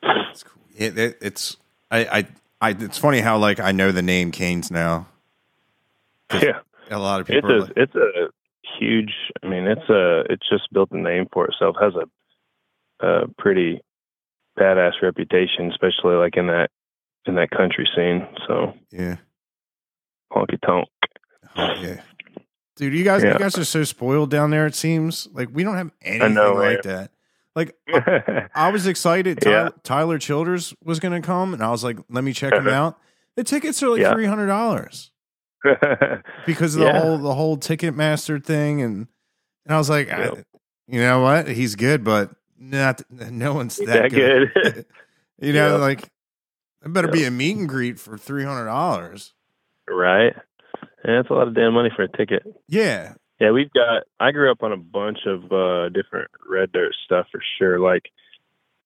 it's cool. It, it, it's I, I I it's funny how like I know the name Cain's now. yeah A lot of it's people. are a like- it's a huge i mean it's a it's just built a name for itself has a, a pretty badass reputation especially like in that in that country scene so yeah. honky tonk Oh, yeah. Dude, you guys, Yeah. you guys are so spoiled down there. It seems like we don't have anything know, like that. Like I was excited. Ty- Yeah. Tyler Childers was going to come, and I was like, "Let me check him out." The tickets are like three hundred dollars because of the whole the whole Ticketmaster thing, and and I was like, I- you know what? He's good, but not no one's that, that good. good you know, Yep. like it better be a meet and greet for three hundred dollars. right yeah it's a lot of damn money for a ticket Yeah, Yeah, we've got. I grew up on a bunch of uh, different red dirt stuff for sure. Like,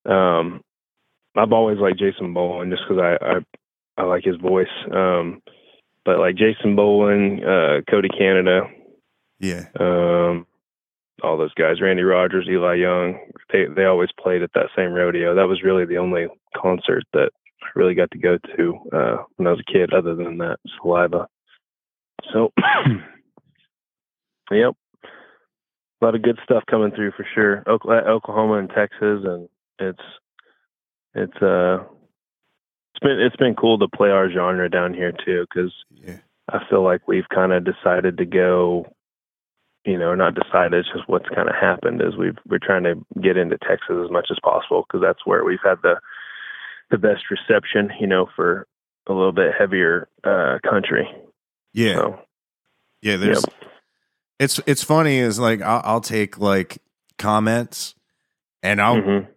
um, I've always liked Jason Boland just because I, I I like his voice. Um, but like Jason Boland, uh, Cody Canada, yeah, um, all those guys, Randy Rogers, Eli Young, they they always played at that same rodeo. That was really the only concert that I really got to go to uh, when I was a kid. Other than that, Saliva. So, yep, a lot of good stuff coming through for sure. Oklahoma and Texas, and it's it's uh it's been it's been cool to play our genre down here too because yeah, I feel like we've kind of decided to go, you know, not decided. It's just what's kind of happened is we've we're trying to get into Texas as much as possible because that's where we've had the the best reception, you know, for a little bit heavier uh, country. yeah. So Yeah, there's. It's it's funny is like I'll, I'll take like comments, and I'll mhm.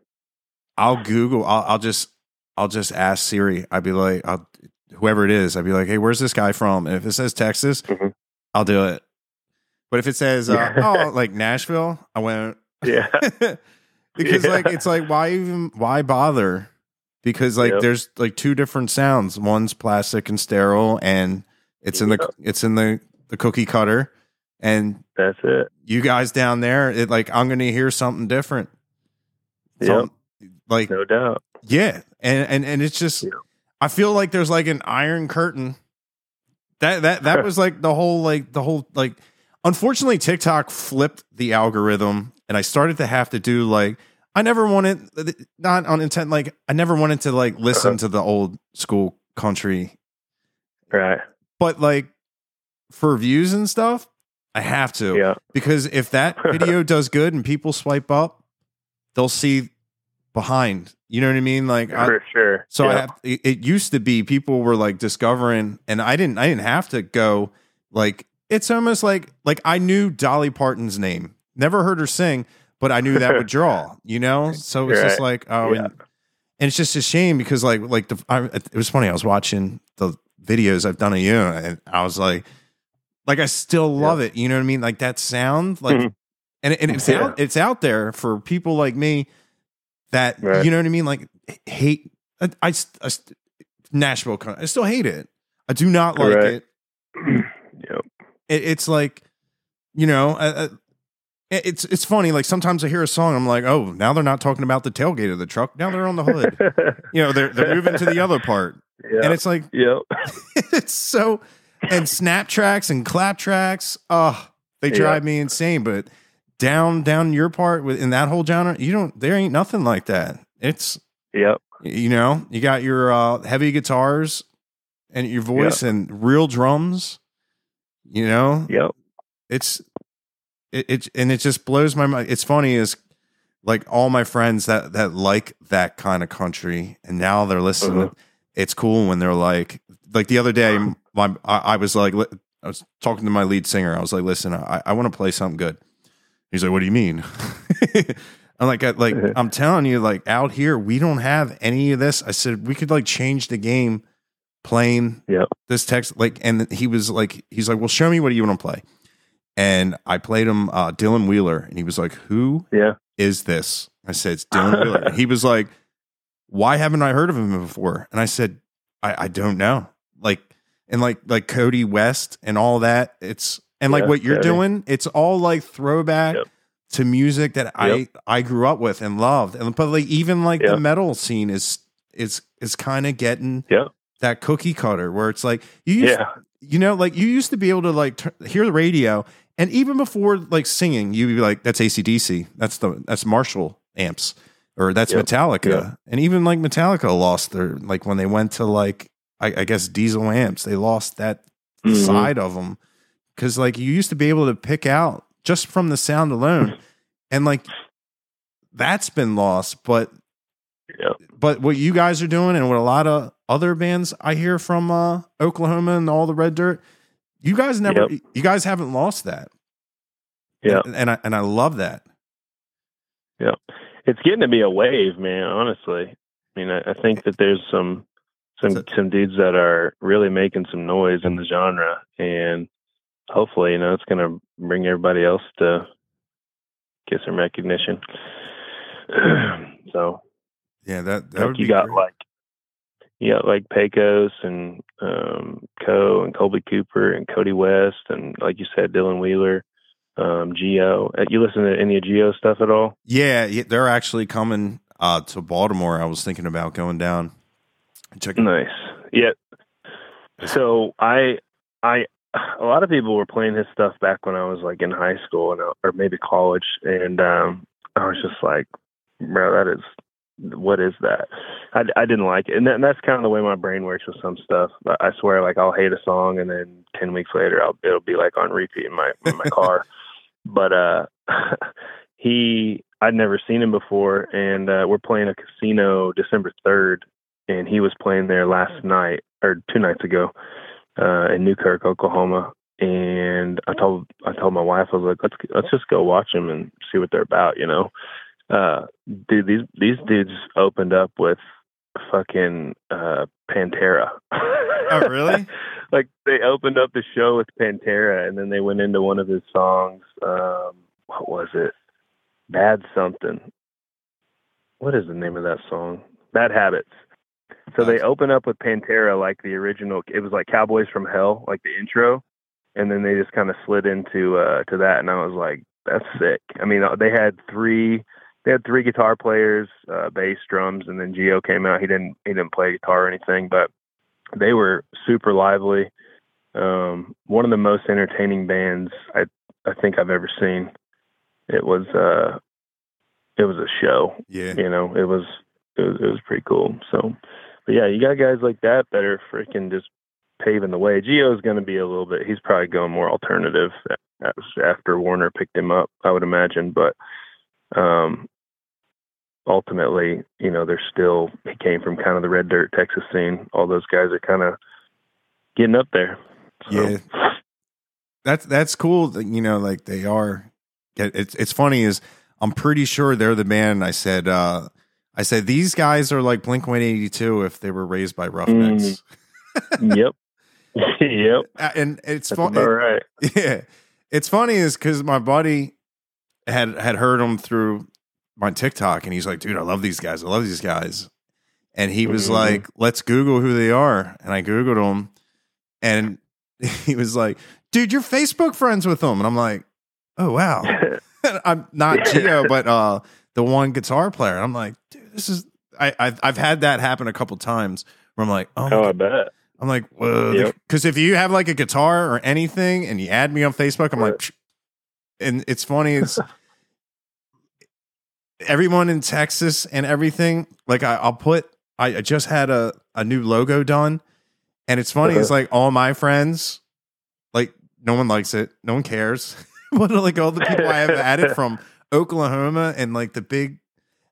I'll Google. I'll, I'll just I'll just ask Siri. I'd be like, I'll, whoever it is, I'd be like, hey, where's this guy from? And if it says Texas, Mhm. I'll do it. But if it says uh, Yeah. oh like Nashville, I went yeah, because Yeah. like it's like why even why bother? Because like Yep. there's like two different sounds. One's plastic and sterile, and it's in the it's in the the cookie cutter. And that's it. you guys down there, it like I'm gonna hear something different. Some- like No doubt. yeah, and and and it's just Yeah. I feel like there's like an iron curtain. That that that was like the whole like the whole like unfortunately TikTok flipped the algorithm and I started to have to do like I never wanted not on intent like I never wanted to like listen Uh-huh. to the old school country Right. but like for views and stuff I have to Yeah. because if that video does good and people swipe up they'll see behind you know what I mean like I, For sure. so I have, it, it used to be people were like discovering, and I didn't. I didn't have to go like it's almost like like I knew Dolly Parton's name, never heard her sing, but I knew that would draw, you know. So it's just like, oh, Yeah. and, and it's just a shame because like like the I, it was funny. I was watching the videos I've done of you, and I was like, like I still love it. You know what I mean? Like that sound, like, Mhm. and and it's Yeah. out it's out there for people like me that Right. you know what I mean. Like hate I, I, I Nashville. I still hate it. I do not like Right. it. yep. it. It's like you know. Uh, uh, it's it's funny. Like sometimes I hear a song, I'm like, oh, now they're not talking about the tailgate of the truck. Now they're on the hood. you know, they're they're moving to the other part, yeah. and it's like yep. it's so and snap tracks and clap tracks. Oh, they drive me insane. But down down your part with in that whole genre, you don't. There ain't nothing like that. It's Yep. you know you got your uh, heavy guitars and your voice and real drums. You know, Yep. it's it, it and it just blows my mind. It's funny is like all my friends that that like that kind of country, and now they're listening. Mhm. It's cool when they're like like the other day. My I, I was like I was talking to my lead singer. I was like, listen, I, I want to play something good. He's like, what do you mean? I'm like, I- like I'm telling you, like out here, we don't have any of this. I said we could like change the game playing Yep. this text like and he was like he's like well show me what you want to play and i played him uh dylan wheeler and he was like who Yeah. is this i said it's dylan wheeler and he was like why haven't i heard of him before and i said i i don't know like and like like kody west and all that it's and like Yeah, what you're Cody. doing it's all like throwback Yep. to music that i Yep. i grew up with and loved and but like even like the metal scene is is is kind of getting Yep. That cookie cutter where it's like you used, Yeah. you know like you used to be able to like t- hear the radio and even before like singing you'd be like that's acdc that's the that's marshall amps or that's Yep. metallica Yep. and even like metallica lost their like when they went to like i, I guess Diezel amps they lost that Mhm. side of them because like you used to be able to pick out just from the sound alone and like that's been lost but Yep. but what you guys are doing and what a lot of other bands I hear from uh, Oklahoma and all the red dirt, you guys never, you guys haven't lost that. Yeah. and, and I and I love that. Yeah, it's getting to be a wave, man. Honestly, I mean, I, I think that there's some some So- some dudes that are really making some noise in the genre, and hopefully, you know, it's going to bring everybody else to get some recognition. so, Yeah, that that would you be got great. like you like Pecos and um Co and Colby Cooper and Kody West and like you said Dylan Wheeler, um Geo. Uh, You listen to any of Geo stuff at all? yeah, they're actually coming uh, to Baltimore. I was thinking about going down. and Checking. Nice. Yeah. So I I a lot of people were playing his stuff back when I was like in high school and uh, or maybe college and um I was just like bro that is what is that? I, I didn't like it, and, that, and that's kind of the way my brain works with some stuff. I swear, like I'll hate a song, and then ten weeks later, I'll it'll be like on repeat in my in my car. But uh, he, I'd never seen him before, and uh, we're playing a casino December third, and he was playing there last night or two nights ago uh, in Newkirk, Oklahoma. And I told I told my wife I was like, let's let's just go watch them and see what they're about, you know uh dude these these dudes opened up with fucking uh pantera. Oh, really? like they opened up the show with pantera and then they went into one of his songs um what was it? Bad something. What is the name of that song? Bad habits. So they open up with pantera like the original it was like cowboys from hell like the intro and then they just kind of slid into uh to that and i was like that's sick. I mean uh, they had three they had three guitar players, uh, bass, drums, and then Geo came out. He didn't he didn't play guitar or anything, but they were super lively. Um, one of the most entertaining bands I I think I've ever seen. It was uh it was a show. Yeah, You know, it was it was, it was pretty cool. So, but yeah, you got guys like that that are freaking just paving the way. Geo's going to be a little bit. He's probably going more alternative after Warner picked him up, I would imagine. But um, ultimately, you know, they're still. He came from kind of the red dirt Texas scene. All those guys are kind of getting up there. So, Yeah. that's that's cool. That, you know, like they are. It's it's funny is I'm pretty sure they're the band. I said, uh, I said these guys are like Blink 182 if they were raised by Roughnecks. Mm. yep. yep. And it's That's fun. about. Yeah, it's funny is because my buddy had had heard them through my TikTok, and he's like, "Dude, I love these guys. I love these guys." And he was Mhm. like, "Let's Google who they are." And I googled them, and he was like, "Dude, you're Facebook friends with them." And I'm like, "Oh wow." I'm not Geo, but uh, the one guitar player. And I'm like, "Dude, this is." I I've, I've had that happen a couple times where I'm like, "Oh, oh, I bet. I'm like, whoa. Yep. Because if you have like a guitar or anything and you add me on Facebook, I'm like, Psh. and it's funny. It's everyone in Texas and everything. Like, I, I'll put, I I just had a, a new logo done. And it's funny. It's Uh-huh. like all my friends, like, no one likes it. No one cares. but like all the people I have added from Oklahoma and like the big,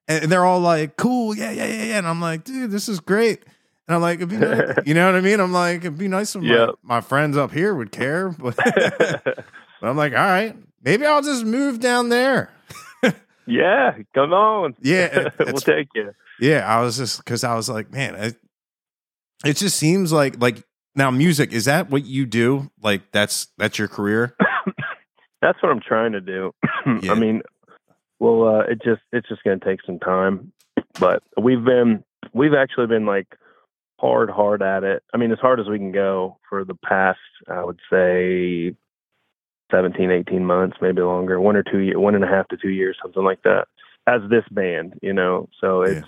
and they're all like, cool. Yeah, yeah, yeah, yeah. And I'm like, dude, this is great. And I'm like, it'd be nice. you know what I mean? I'm like, it'd be nice if my, my friends up here would care. But, but I'm like, all right, maybe I'll just move down there. Yeah, come on. Yeah, we'll take you. Yeah, I was just because I was like, man, it, it just seems like like now music is that what you do? Like that's that's your career? That's what I'm trying to do. Yeah. I mean, well, uh, it just it's just going to take some time, but we've been we've actually been like hard hard at it. I mean, as hard as we can go for the past, I would say 17, 18 months, maybe longer, one or two years, one and a half to two years, something like that. As this band, you know, so Yeah. it's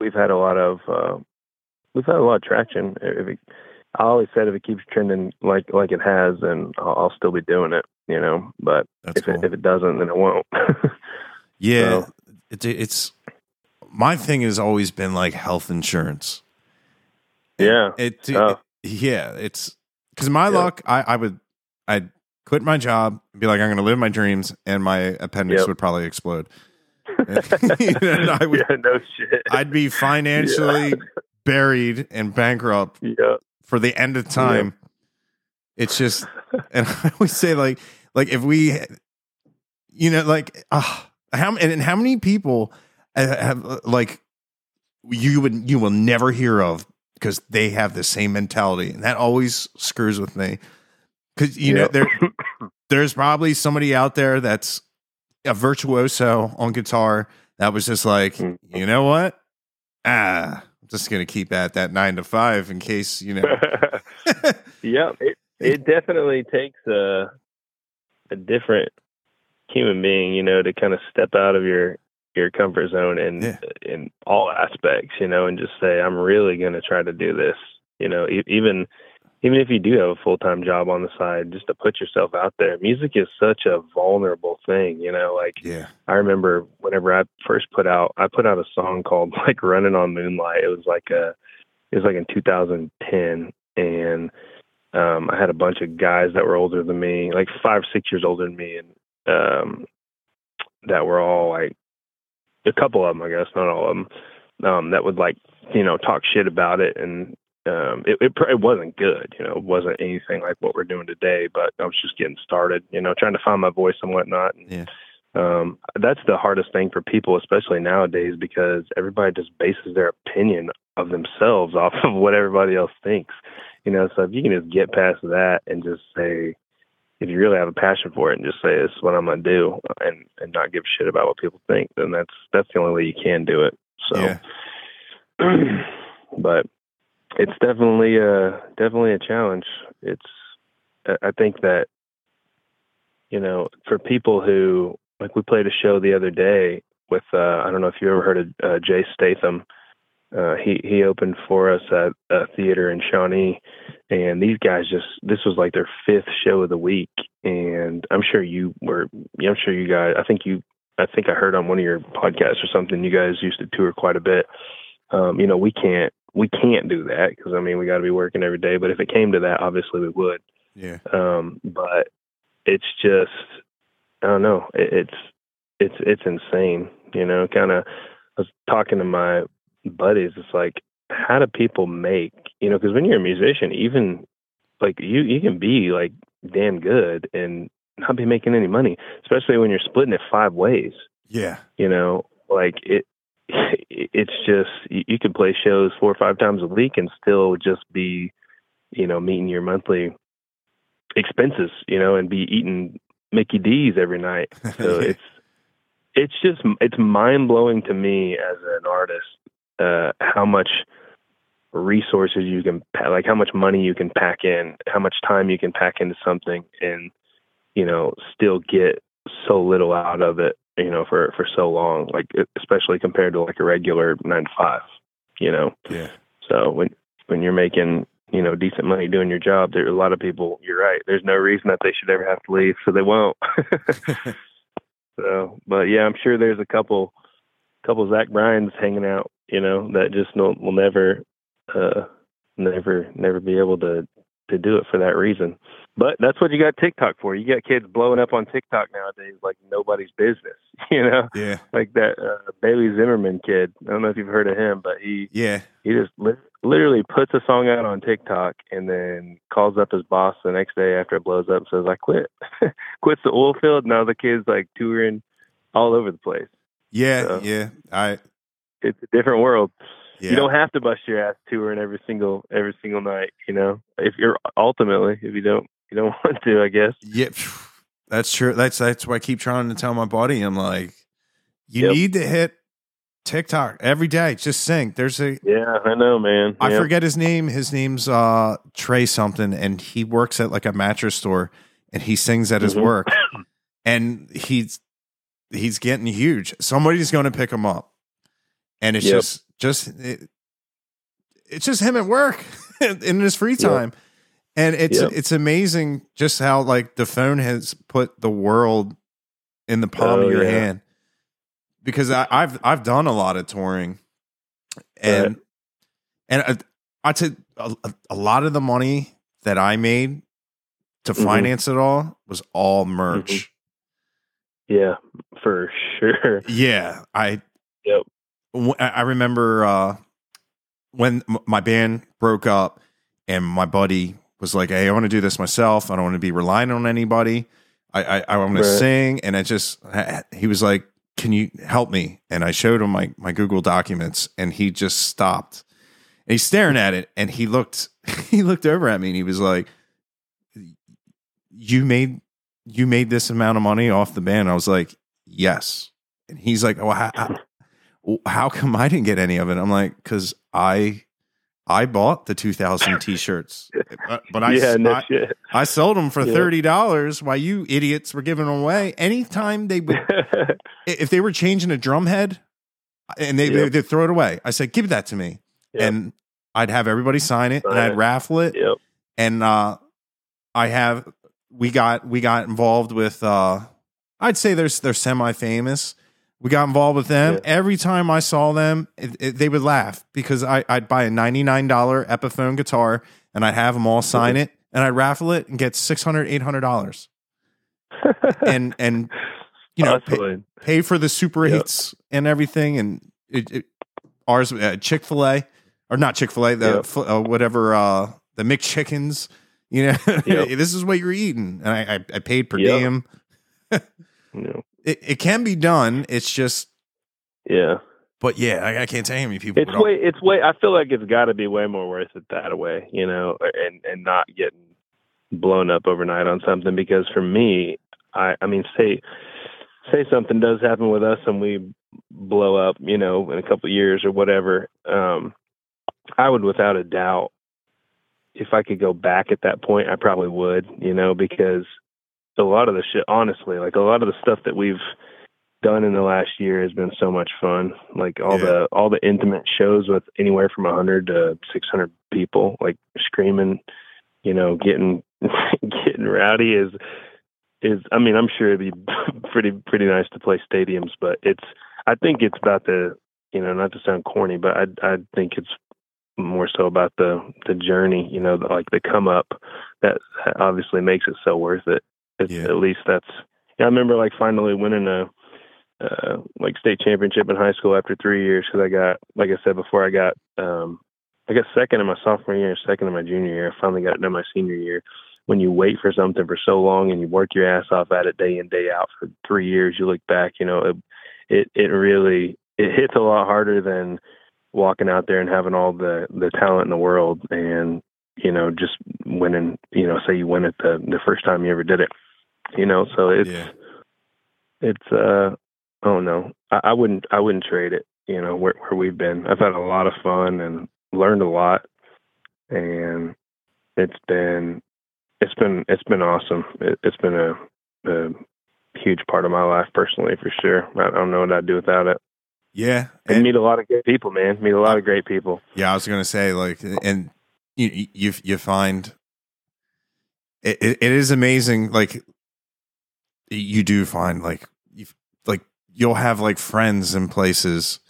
we've had a lot of uh, we've had a lot of traction. If it, I always said if it keeps trending like like it has, then I'll, I'll still be doing it, you know. But That's if cool. it if it doesn't, then it won't. yeah, so- it, it's my thing has always been like health insurance. yeah, It, Oh. yeah, it's because my Yeah. luck, I, I would, I'd quit my job, be like, I'm going to live my dreams, and my appendix Yep. would probably explode. and I would, yeah, no shit. I'd be financially buried and bankrupt yeah, for the end of time. It's just, and I always say like, like if we, you know, like, uh, how and, how many people have, like you would you will never hear of because they have the same mentality, and that always screws with me. Because you know Yep. there, there's probably somebody out there that's a virtuoso on guitar that was just like, Mm. you know what, ah, I'm just gonna keep at that nine to five in case you know. yeah, it it definitely takes a a different human being, you know, to kind of step out of your your comfort zone and Yeah. in all aspects, you know, and just say, I'm really going to try to do this, you know, e- even even if you do have a full time job on the side, just to put yourself out there. Music is such a vulnerable thing, you know, like yeah, I remember whenever I first put out, I put out a song called like "Running on Moonlight." It was like a, it was like in 2010, and um, I had a bunch of guys that were older than me, like five, six years older than me, and um, that were all like a couple of them, I guess, not all of them, um, that would like you know talk shit about it, and um, it, it it wasn't good, you know, it wasn't anything like what we're doing today, but I was just getting started, you know, trying to find my voice and whatnot. And, Yeah. um, that's the hardest thing for people, especially nowadays, because everybody just bases their opinion of themselves off of what everybody else thinks. You know, so if you can just get past that and just say, if you really have a passion for it, and just say, "This is what I'm gonna do," and and not give a shit about what people think, then that's that's the only way you can do it. So, yeah, but it's definitely a definitely a challenge. It's I think that you know for people who like we played a show the other day with uh, I don't know if you ever heard of uh, Jay Statham. Uh, he he opened for us at a theater in Shawnee, and these guys just this was like their fifth show of the week, and I'm sure you were I'm sure you guys I think you I think I heard on one of your podcasts or something you guys used to tour quite a bit. Um, you know we can't we can't do that because I mean we got to be working every day. But if it came to that, obviously we would. yeah, Um, but it's just I don't know. It, it's it's it's insane. You know, kind of. I was talking to my buddies. It's like, how do people make? You know, because when you're a musician, even like you, you can be like damn good and not be making any money, especially when you're splitting it five ways. Yeah. You know, like it. It's just you could play shows four or five times a week and still just be, you know, meeting your monthly expenses. You know, and be eating Mickey D's every night. So it's it's just it's mind blowing to me as an artist uh, how much resources you can like how much money you can pack in, how much time you can pack into something, and you know still get so little out of it. You know, for for so long, like especially compared to like a regular nine to five. You know, yeah. so when when you're making you know decent money doing your job, there are a lot of people. You're right. There's no reason that they should ever have to leave, so they won't. so, but yeah, I'm sure there's a couple couple Zach Bryans hanging out. You know, that just no, will never uh never never be able to to do it for that reason. But that's what you got TikTok for. You got kids blowing up on TikTok nowadays like nobody's business. You know, Yeah. like that uh, Bailey Zimmerman kid. I don't know if you've heard of him, but he Yeah. he just li- literally puts a song out on TikTok and then calls up his boss the next day after it blows up and says, "I quit." Quits the oil field. Now the kid's like touring all over the place. Yeah. So- Yeah. I It's a different world. Yeah. You don't have to bust your ass touring every single every single night. You know, if you're ultimately if you don't you don't want to, I guess. Yeah, that's true. That's that's why I keep trying to tell my buddy. I'm like, you Yep. need to hit TikTok every day. Just sing. There's a Yeah, I know, man. I Yep. forget his name. His name's uh Trey something, and he works at like a mattress store, and he sings at his Mhm. work, and he's he's getting huge. Somebody's going to pick him up, and it's Yep. just just it, it's just him at work in his free time, and it's Yep. it's amazing just how like the phone has put the world in the palm Oh, of your yeah. hand. Because I, I've I've done a lot of touring, and Right. and I, I took a, a- lot of the money that I made to Mhm. finance it all was all merch. Yeah, for sure. Yeah, I. Yep. I remember uh, when my band broke up, and my buddy was like, "Hey, I want to do this myself. I don't want to be relying on anybody. I I, I want to sing." And I just he was like, "Can you help me?" And I showed him my my Google documents, and he just stopped. And he's staring at it, and he looked he looked over at me, and he was like, "You made." You made this amount of money off the band. I was like, yes. And he's like, well, how, how, come I didn't get any of it? I'm like, because I I bought the 2000 t-shirts, but, but I, yeah, no I. I sold them for Yeah. thirty dollars. While you idiots were giving them away, anytime they would, if they were changing a drum head, and they Yep. they'd throw it away, I said, "Give that to me," Yep. and I'd have everybody sign it, and I'd raffle it, yep. and uh, I have we got we got involved with uh, I'd say they're they're semi famous. We got involved with them. Yeah. Every time I saw them, it, it, they would laugh because I, I'd buy a ninety nine dollar Epiphone guitar and I'd have them all sign it and I'd raffle it and get $600, 800 dollars and and you know pay, pay for the super Yep. hits and everything and it, it, ours uh, Chick fil A or not Chick fil A the Yep. f- uh, whatever uh, the McChickens. You know, Yep. this is what you're eating, and I, I, I paid per diem. No. It, it can be done. It's just, Yeah. but yeah, I, I can't tell you how many people. It's way. It's way. I feel like it's got to be way more worth it that way, you know, and and not getting blown up overnight on something. Because for me, I I mean, say say something does happen with us and we blow up, you know, in a couple of years or whatever. Um, I would, without a doubt, if I could go back at that point, I probably would, you know, because a lot of the shit, honestly, like a lot of the stuff that we've done in the last year has been so much fun. Like all Yeah. the all the intimate shows with anywhere from 100 to 600 people, like screaming, you know, getting getting rowdy is is. I mean, I'm sure it'd be pretty pretty nice to play stadiums, but it's. I think it's about the you know not to sound corny, but I I think it's more so about the the journey. You know, the, like the come up that obviously makes it so worth it. It's, Yeah. At least that's. Yeah, I remember like finally winning a uh, like state championship in high school after three years because I got, like I said before, I got um, I got second in my sophomore year, second in my junior year. I finally got it in my senior year. When you wait for something for so long and you work your ass off at it day in day out for three years, you look back, you know, it, it it really it hits a lot harder than walking out there and having all the the talent in the world and you know just winning you know say you win it the the first time you ever did it you know so it's Yeah. it's uh oh no I, I wouldn't i wouldn't trade it you know where where we've been i've had a lot of fun and learned a lot and it's been it's been it's been awesome it, it's been a, a huge part of my life personally for sure i don't know what i'd do without it Yeah. and meet a lot of good people man meet a lot of great people Yeah, I was gonna say like, and you you you find it, it, it is amazing. Like you do find like you like you'll have like friends in places,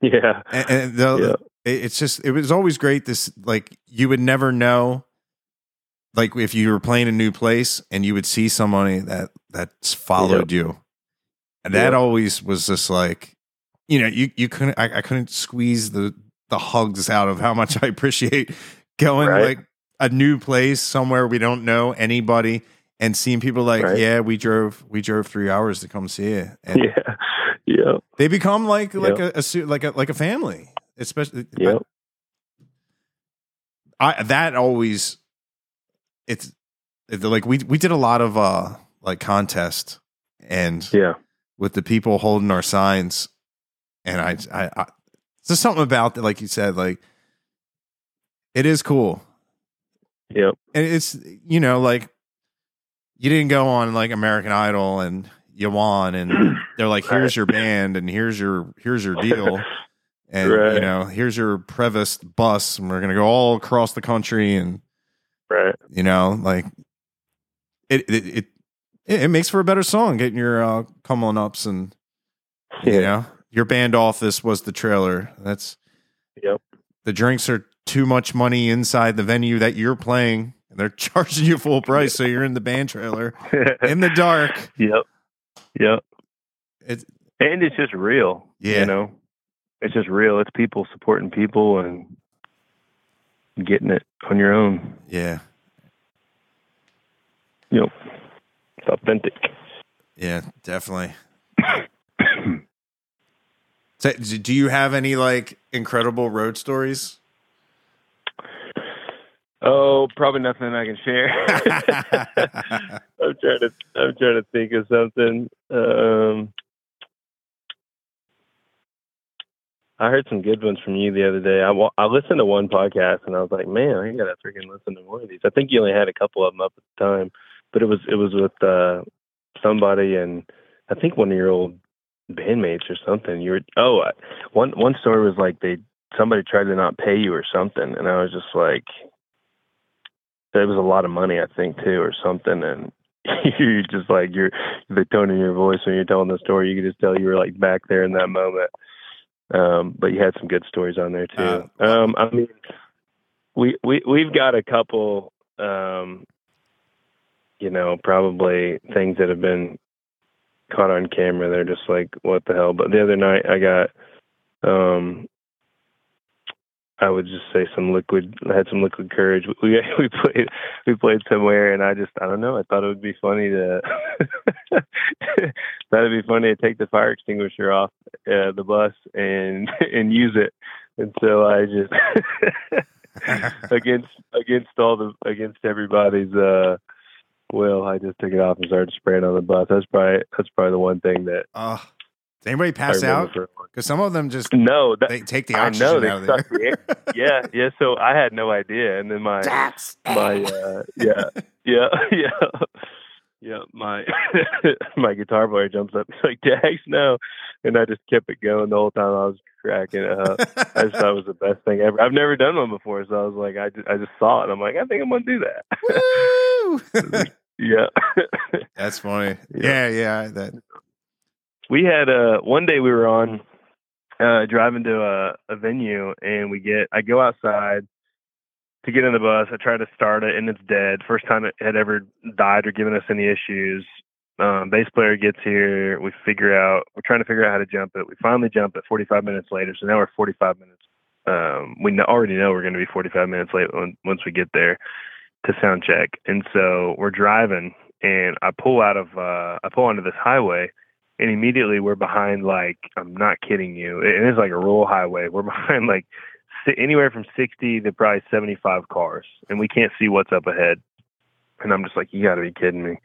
yeah and, and they'll- Yeah. it's just it was always great. This like you would never know. Like if you were playing a new place and you would see somebody that that's followed you, and that Yep. always was just like, you know, you you couldn't I, I couldn't squeeze the the hugs out of how much I appreciate going Right. like a new place somewhere we don't know anybody and seeing people like, Right. yeah, we drove we drove three hours to come see it. and yeah yeah they become like like Yep. a, a like a like a family, especially. yeah I that always it's it's like we we did a lot of uh like contest and yeah with the people holding our signs and I I, I there's something about that like you said like it is cool Yep. and it's you know like you didn't go on like American Idol and you won and they're like here's Right. your band and here's your here's your deal and you know here's your Prevost bus and we're gonna go all across the country and Right. you know like it it it, it makes for a better song getting your uh come on ups and Yeah. you know your band office was the trailer that's Yep. the drinks are too much money inside the venue that you're playing and they're charging you full price so you're in the band trailer in the dark yep. Yep. it's And it's just real. Yeah. You know, it's just real. It's people supporting people and getting it on your own. yeah You know, it's authentic. yeah definitely so, do you have any like incredible road stories Oh, probably nothing I can share. I'm trying to I'm trying to think of something. Um, I heard some good ones from you the other day. I I listened to one podcast and I was like, man, I gotta freaking listen to more of these. I think you only had a couple of them up at the time, but it was it was with uh, somebody and I think one of your old bandmates or something. You were oh one one story was like they somebody tried to not pay you or something, and I was just like, it was a lot of money I think too or something, and you're just like you're the tone in your voice when you're telling the story, you could just tell you were like back there in that moment. Um, but you had some good stories on there too. Uh, um, I mean, we we we've got a couple, um, you know, probably things that have been caught on camera. They're just like, what the hell? But the other night, I got, um, I would just say some liquid. I had some liquid courage. We we played we played somewhere, and I just I don't know. I thought it would be funny to thought it'd be funny to take the fire extinguisher off uh, the bus and and use it. And so I just against against all the against everybody's uh will, I just took it off and started spraying on the bus. That's probably that's probably the one thing that uh, did anybody pass out for a long because some of them just no, that, they take the I oxygen know they out of there the. Yeah, yeah. So I had no idea, and then my my uh, yeah yeah yeah yeah my my guitar player jumps up. He's like, "Dax, no," and I just kept it going the whole time. I was cracking it up. I just thought it was the best thing ever. I've never done one before, so I was like, I just, I just saw it. and I'm like, I think I'm gonna do that. Woo! Yeah. That's funny. Yeah, Yeah. yeah. That we had uh one day we were on uh driving to a, a venue and we get I go outside to get in the bus. I try to start it and it's dead. First time it had ever died or given us any issues. Um, bass player gets here. We figure out we're trying to figure out how to jump it. We finally jump it 45 minutes later. So now we're 45 minutes. Um, we already know we're going to be 45 minutes late when, once we get there to sound check. And so we're driving and I pull out of uh, I pull onto this highway and immediately we're behind like I'm not kidding you. It is like a rural highway. We're behind like anywhere from 60 to probably 75 cars, and we can't see what's up ahead. And I'm just like, you got to be kidding me.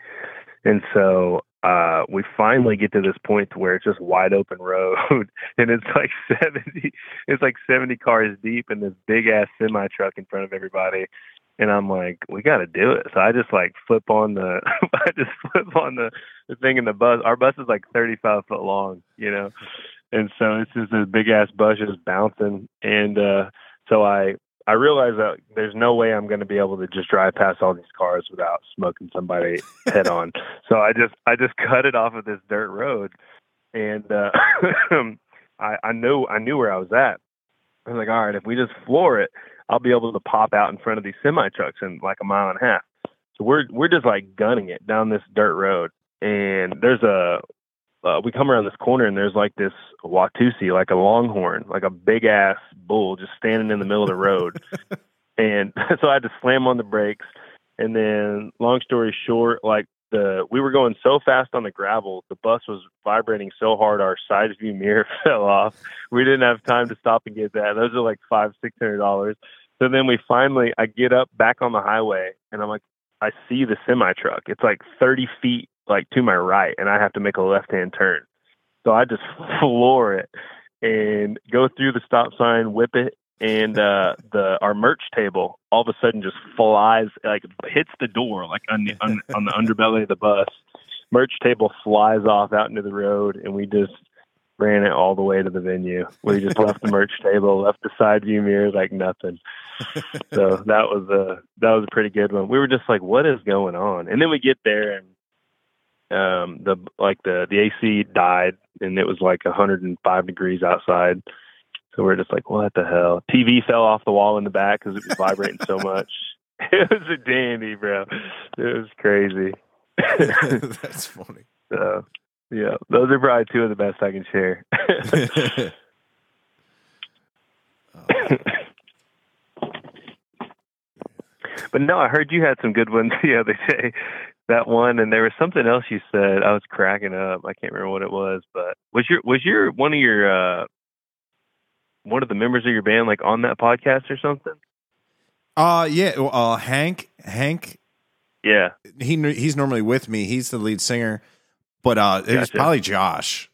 And so uh, we finally get to this point where it's just wide open road, and it's like 70, it's like 70 cars deep, and this big ass semi truck in front of everybody. And I'm like, we got to do it. So I just like flip on the, I just flip on the, the thing in the bus. Our bus is like 35 foot long, you know, and so it's just a big ass bus just bouncing. And uh, so I I realized that there's no way I'm going to be able to just drive past all these cars without smoking somebody head on. So I just I just cut it off of this dirt road, and uh, I I knew I knew where I was at. I was like, all right, if we just floor it, I'll be able to pop out in front of these semi trucks in like a mile and a half. So we're we're just like gunning it down this dirt road, and there's a uh, we come around this corner and there's like this Watusi, like a longhorn, like a big ass bull just standing in the middle of the road. and so I had to slam on the brakes. And then, long story short, like the we were going so fast on the gravel, the bus was vibrating so hard our side view mirror fell off. We didn't have time to stop and get that. Those are like five, six hundred dollars. So then we finally, I get up back on the highway, and I'm like, I see the semi truck. It's like 30 feet like to my right and I have to make a left hand turn. So I just floor it and go through the stop sign, whip it, and uh the our merch table all of a sudden just flies like hits the door like on the on, on the underbelly of the bus. Merch table flies off out into the road and we just ran it all the way to the venue. We just left the merch table, left the side view mirror like nothing. So that was a that was a pretty good one. We were just like, what is going on? And then we get there and um the like the the AC died and it was like 105 degrees outside. So we're just like, what the hell? TV fell off the wall in the back because it was vibrating so much. It was a dandy, bro. It was crazy. That's funny. So, yeah, those are probably two of the best I can share. but no, I heard you had some good ones the other day that one, and there was something else you said. I was cracking up. I can't remember what it was, but was your was your one of your uh, one of the members of your band like on that podcast or something? Uh yeah, uh Hank Hank Yeah, he he's normally with me. He's the lead singer, but uh it was probably Josh.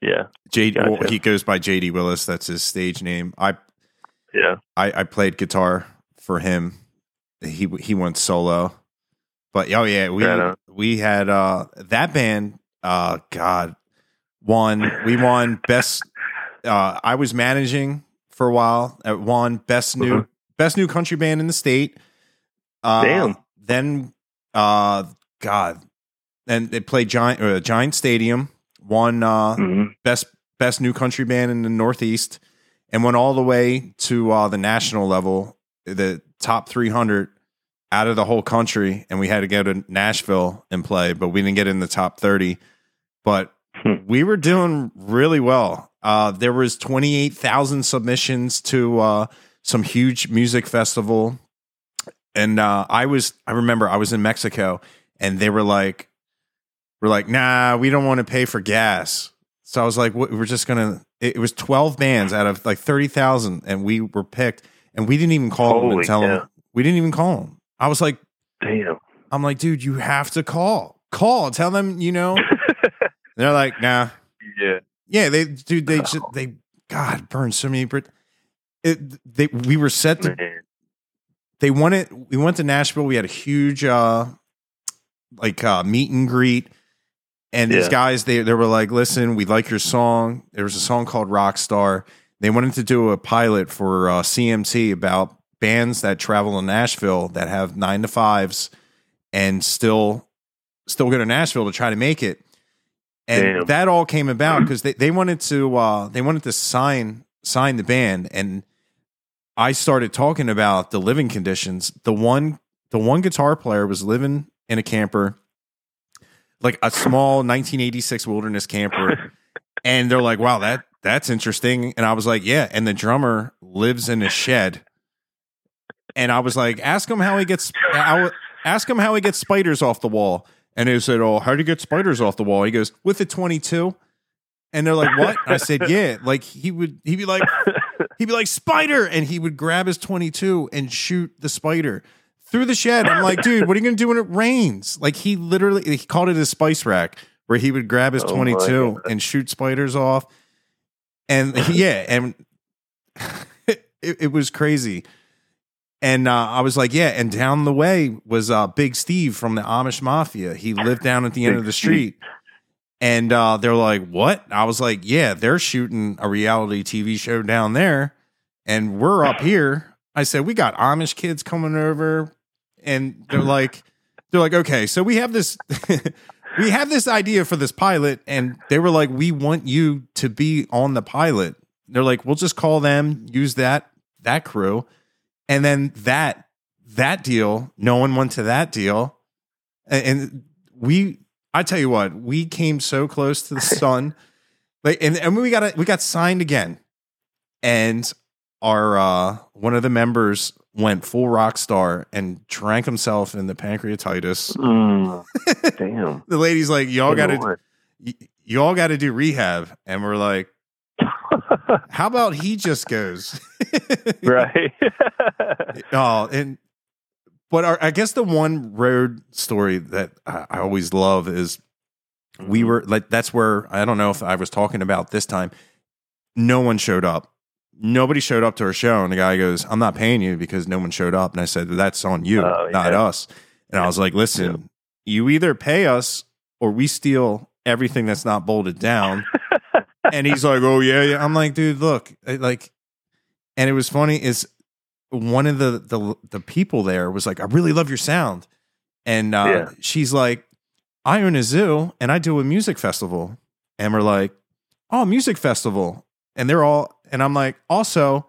yeah, JD well, he goes by JD Willis, that's his stage name. I yeah. I, I played guitar for him. He he went solo. But oh yeah, we Right we had uh that band uh god won we won best uh I was managing for a while at won best new Mhm. best new country band in the state. Uh Damn. then uh god and they played Giant uh, Giant Stadium won uh hmm best best new country band in the Northeast, and went all the way to uh, the national level, the top 300 out of the whole country. And we had to go to Nashville and play, but we didn't get in the top 30. But Hmm. we were doing really well. Uh, there was 28,000 submissions to uh, some huge music festival. And uh, I was, I remember I was in Mexico and they were like, we're like, nah, we don't want to pay for gas. So I was like, we're just gonna. It, it was twelve bands out of like thirty thousand, and we were picked, and we didn't even call them and tell cow. them. We didn't even call them. I was like, Damn. I'm like, dude, you have to call, call, tell them, you know. They're like, nah, yeah. yeah, they, dude, they just they, God, burned so many. Brit- it, they, we were set to Man. they wanted we went to Nashville. We had a huge uh like uh meet and greet. And these guys they they were like, "Listen, we like your song." There was a song called Rockstar. They wanted to do a pilot for uh, CMT about bands that travel to Nashville that have 9 to 5s and still still go to Nashville to try to make it. And Damn. that all came about because they, they wanted to uh, they wanted to sign sign the band and I started talking about the living conditions. The one the one guitar player was living in a camper, like a small 1986 wilderness camper, and they're like, "Wow, that that's interesting." And I was like, "Yeah." And the drummer lives in a shed, and I was like, "Ask him how he gets ask him how he gets spiders off the wall." And they said, "Oh, how do you get spiders off the wall?" He goes, "With a 22." And they're like, "What?" I said, "Yeah." Like he would, he'd be like, he'd be like, "Spider," and he would grab his 22 and shoot the spider through the shed. I'm like, "Dude, what are you gonna do when it rains?" Like he literally, he called it a spice rack, where he would grab his Oh 22 and shoot spiders off. And yeah, and it, it was crazy. And uh, I was like, yeah. And down the way was uh, Big Steve from the Amish Mafia. He lived down at the end of the street. And uh, they're like, what? I was like, yeah, they're shooting a reality TV show down there. And we're up here. I said, we got Amish kids coming over. And they're like, they're like, okay, so we have this. we have this idea for this pilot, and they were like, we want you to be on the pilot. They're like, we'll just call them, use that that crew, and then that that deal. No one went to that deal, and, we. I tell you what, we came so close to the sun, like, and and we got we got signed again, and our uh one of the members went full rock star and drank himself in the pancreatitis. Mm, damn. The lady's like, y'all got to Lord. y- y'all got to do rehab and we're like how about he just goes? Right. oh and but our, i guess the one road story that I, I always love is we mm-hmm. were like that's where i don't know if i was talking about this time no one showed up. Nobody showed up to our show and the guy goes i'm not paying you because no one showed up. And i said that's on you Oh, not us. And i was like listen you either pay us or we steal everything that's not bolted down and he's like, "Oh yeah, yeah." I'm like, "Dude, look, like," and it was funny is one of the the the people there was like, "I really love your sound," and uh, Yeah. she's like, "I own a zoo and I do a music festival," and we're like, "Oh, music festival," and they're all, and I'm like, "Also,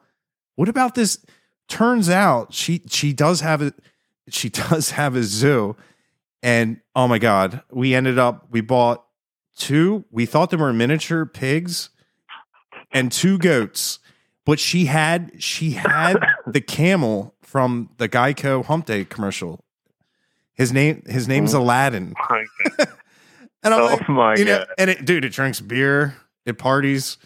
what about this?" Turns out she she does have a she does have a zoo, and oh my god, we ended up we bought two we thought they were miniature pigs and two goats but she had she had the camel from the geico hump day commercial. His name his name's oh aladdin. and i'm oh like my you know god. and it dude it drinks beer it parties.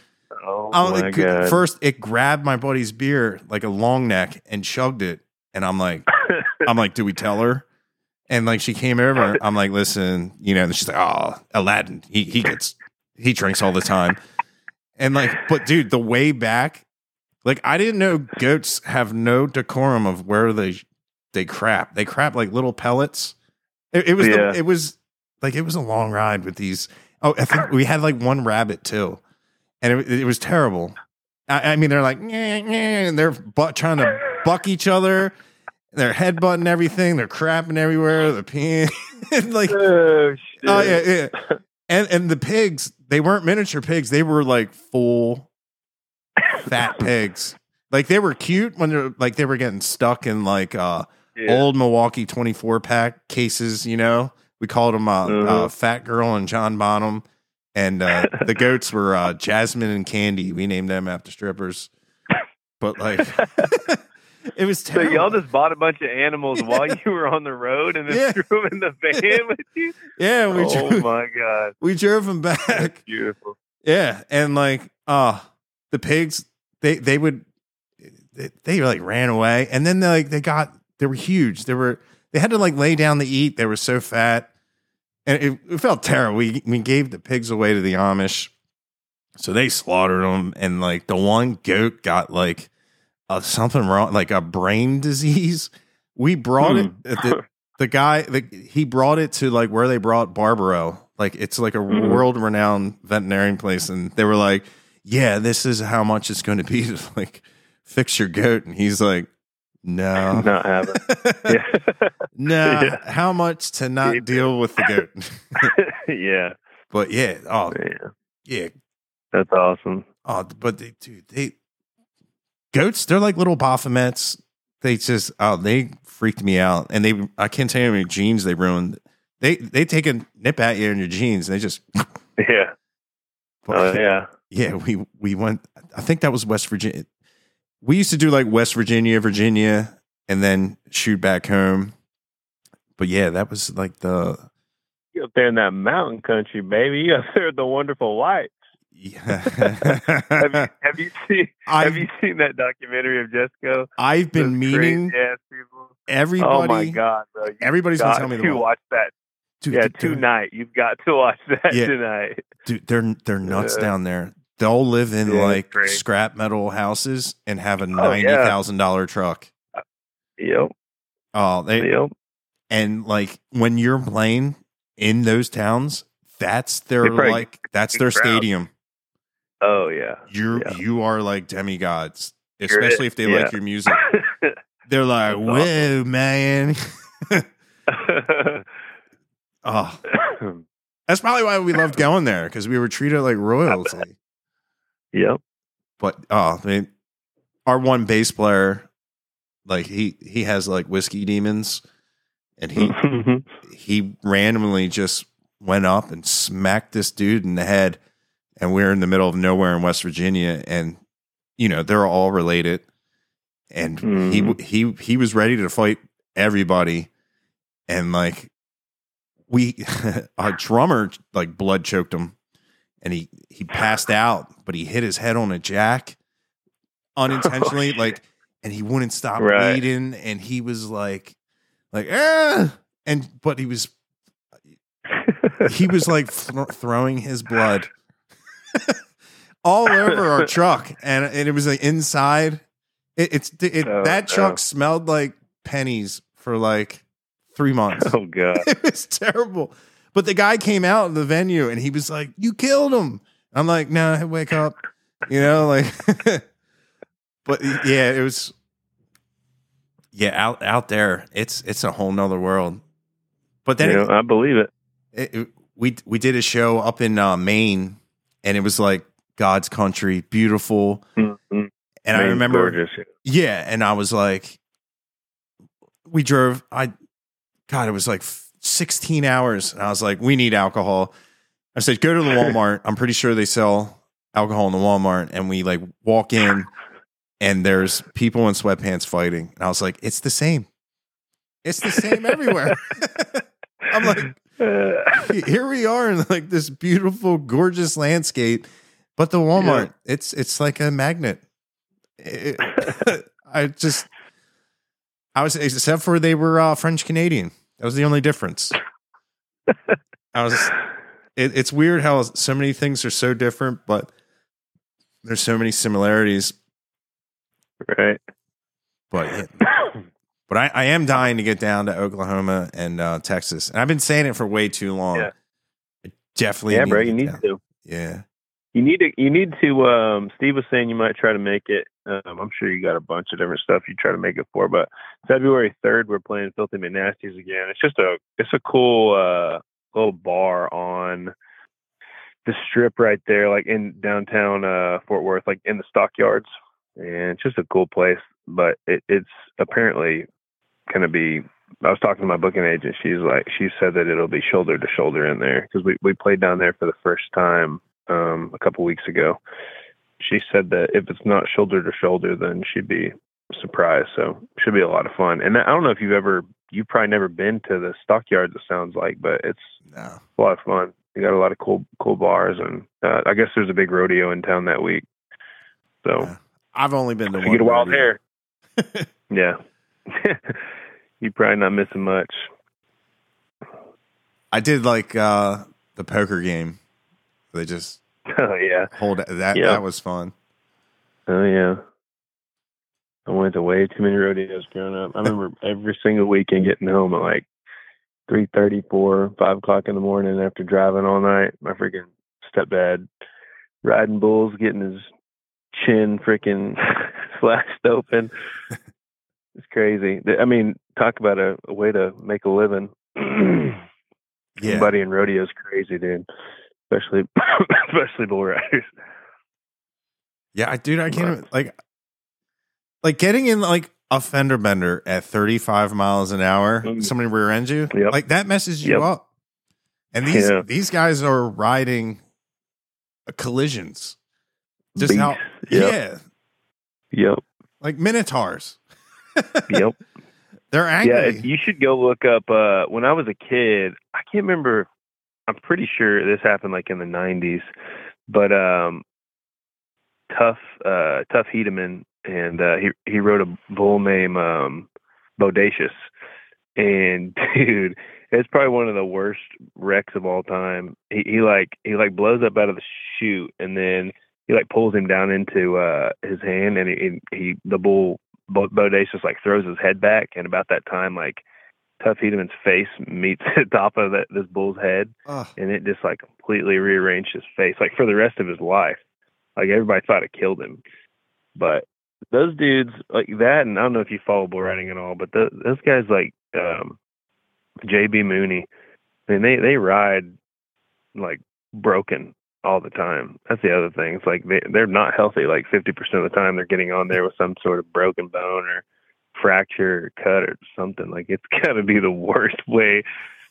Oh I'm my like, god. first it grabbed my buddy's beer like a long neck and chugged it. And i'm like i'm like do we tell her and like she came over i'm like listen you know and she's like oh aladdin he he gets he drinks all the time. And like but dude the way back like i didn't know goats have no decorum of where they they crap. They crap like little pellets. It, it was Yeah. the, it was like it was a long ride with these. Oh i think we had like one rabbit too. And it, it was terrible. I, I mean they're like "Nyeh, nyeh," and they're butt, trying to buck each other they're headbutting everything they're crapping everywhere they're peeing like oh shit. Oh yeah, yeah. And and the pigs, they weren't miniature pigs. They were like full fat pigs. Like they were cute when they're like they were getting stuck in like uh Yeah. old Milwaukee 24 pack cases, you know. We called them uh, uh Mhm. Fat Girl and John Bonham. And uh the goats were uh Jasmine and Candy. We named them after strippers. But like it was So y'all just bought a bunch of animals while you were on the road and then Yeah. threw them in the van with you? yeah, we oh drove, my god. we drove them back. That's beautiful. Yeah, and like uh the pigs they they would they, they like ran away and then they like they got they were huge. They were they had to like lay down to eat. They were so fat. And it, it felt terrible. We we gave the pigs away to the Amish. So they slaughtered them and like the one goat got like uh, something wrong like a brain disease. We brought it Hmm. the, the guy the, he brought it to like where they brought Barbaro. Like it's like a Mhm. world renowned veterinarian place, and they were like, "Yeah, this is how much it's going to be to like fix your goat." And he's like, "No, Not having. Yeah. no, Yeah. how much to not it. deal with the goat?" yeah. but yeah, oh Yeah. yeah, That's awesome. oh, but they, dude, they goats, they're like little Baphomets. They just, oh, they freaked me out, and they, I can't tell you how many jeans they ruined. They they take a nip at you in your jeans. And they just, Yeah. Oh yeah. yeah, we we went. I think that was West Virginia. We used to do like West Virginia, Virginia, and then shoot back home. But yeah, that was like the You up there in that mountain country, baby. You up there with the wonderful white. Yeah. Have you, have you seen I've, Have you seen that documentary of Jesco? I've been Those meaning crazy ass people. everybody. Oh my god, bro! You Everybody's been got me to watch that. dude, yeah, dude, tonight. You've got to watch that Yeah. tonight. dude, they're they're nuts Yeah. down there. They'll live in Yeah, like great. scrap metal houses and have a Oh, ninety thousand dollar truck. Uh, yep. Oh, they Yep. and like when you're playing in those towns, that's their like that's their crowd. stadium. Oh yeah. You're Yeah. you are like demigods, especially if they Yeah. like your music. They're like, That's whoa, man. oh, that's probably why we loved going there because we were treated like royalty. yep. But oh, I mean, our one bass player, like he he has like whiskey demons, and he he randomly just went up and smacked this dude in the head, and we're in the middle of nowhere in West Virginia, and you know they're all related, and Mhm. he he he was ready to fight everybody, and like we our drummer like blood choked him, and he he passed out, but he hit his head on a jack unintentionally, Oh, like, and he wouldn't stop Right. bleeding, and he was like, like ah, and but he was he was like th- throwing his blood all over our truck, and, and it was like inside. It, it's it, Oh, that truck no. smelled like pennies for like three months. oh god. it was terrible. But the guy came out of the venue and he was like, "You killed him." I'm like, "No, wake up," you know, like. but yeah, it was. Yeah, out out there, it's it's a whole nother world. But then You it- I believe it. it, it- we we did a show up in uh, Maine, and it was like God's country, beautiful. Mhm. And I remember, gorgeous. yeah, and I was like, we drove. I, God, it was like sixteen hours, and I was like, we need alcohol. I said, go to the Walmart. I'm pretty sure they sell alcohol in the Walmart, and we like walk in, and there's people in sweatpants fighting, and I was like, it's the same. It's the same everywhere. I'm like, here we are in like this beautiful, gorgeous landscape, but the Walmart, it's it's like a magnet. It- I just, I was except for they were uh, French Canadian. That was the only difference. I was. It, it's weird how so many things are so different, but there's so many similarities. right. But but I, I am dying to get down to Oklahoma and uh, Texas, and I've been saying it for way too long. Yeah. I definitely, yeah, need bro. to You need down. to. Yeah. You need to. You need to. Um, Steve was saying you might try to make it. Um, I'm sure you got a bunch of different stuff you try to make it for, but February 3rd we're playing Filthy McNasties again. It's just a. It's a cool uh, little bar on the strip right there, like in downtown uh, Fort Worth, like in the stockyards, and it's just a cool place. But it, it's apparently going to be. I was talking to my booking agent. She's like, she said that it'll be shoulder to shoulder in there because we we played down there for the first time um, a couple weeks ago. She said that if it's not shoulder to shoulder, then she'd be surprised. So should be a lot of fun. And I don't know if you've ever, you've probably never been to the stockyards. It sounds like, but it's No. a lot of fun. You got a lot of cool, cool bars, and uh, I guess there's a big rodeo in town that week. So Yeah. I've only been to if one. you get a wild rodeo. hair, yeah, you're probably not missing much. I did like uh, the poker game. They just Oh yeah, hold that. Yeah. That was fun. Oh yeah. I went to way too many rodeos growing up. I remember every single weekend getting home at like three thirty, four, five o'clock in the morning after driving all night. My freaking stepdad riding bulls, getting his chin freaking slashed open. It's crazy. I mean, talk about a, a way to make a living. Yeah. In is crazy, dude. Especially especially bull riders. Yeah, I dude, I can't like like getting in like a fender bender at 35 miles an hour. Mm. Somebody rear ends you, Yep. like that messes you Yep. up. And these Yeah. these guys are riding collisions. Just how, Yep. yeah, Yep. like minotaurs. Yep. They're Yeah, angry. if you should go look up. Uh, when I was a kid, I can't remember. I'm pretty sure this happened like in the 90s, but um, tough uh, Tuff Hedeman, and uh, he he wrote a bull named um, Bodacious, and dude, it's probably one of the worst wrecks of all time. He he like he like blows up out of the chute, and then he like pulls him down into uh his hand, and he he the bull Bodacious like throws his head back, and about that time like. Tuff Hedeman's face meets the top of that, this bull's head, Ugh. and it just like completely rearranged his face, like for the rest of his life. Like everybody thought it killed him, but those dudes like that, and I don't know if you follow bull riding at all, but the, those guys like um, JB Mauney, I mean they they ride like broken all the time. That's the other thing. It's like they they're not healthy. Like fifty percent of the time, they're getting on there with some sort of broken bone or fracture or cut or something. Like it's got to be the worst way.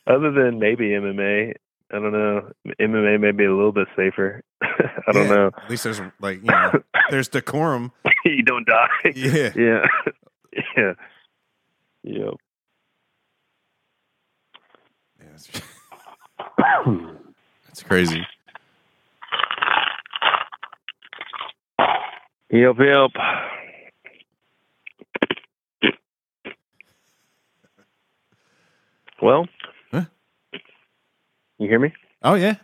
Other than maybe MMA, I don't know. MMA may be a little bit safer. I don't Yeah, know. At least there's like you know, there's decorum. you don't die. Yeah. Yeah. yeah. Yep. Yeah, it's crazy. Yep, yep. Well, Huh? you hear me? Oh yeah.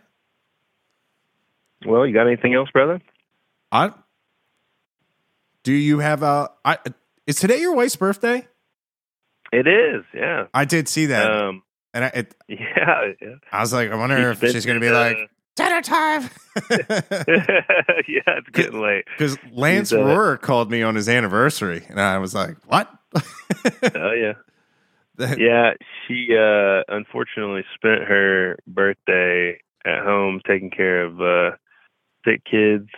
Well, you got anything else, brother? I. Do you have a? I is today your wife's birthday? It is, yeah. I did see that, Um, and I, it, yeah, yeah. I was like, I wonder if she's going to be it, like uh, dinner time. yeah, it's getting late. Because Lance He's, uh, Rohr called me on his anniversary, and I was like, "What?" Oh yeah. Yeah, she uh unfortunately spent her birthday at home taking care of uh sick kids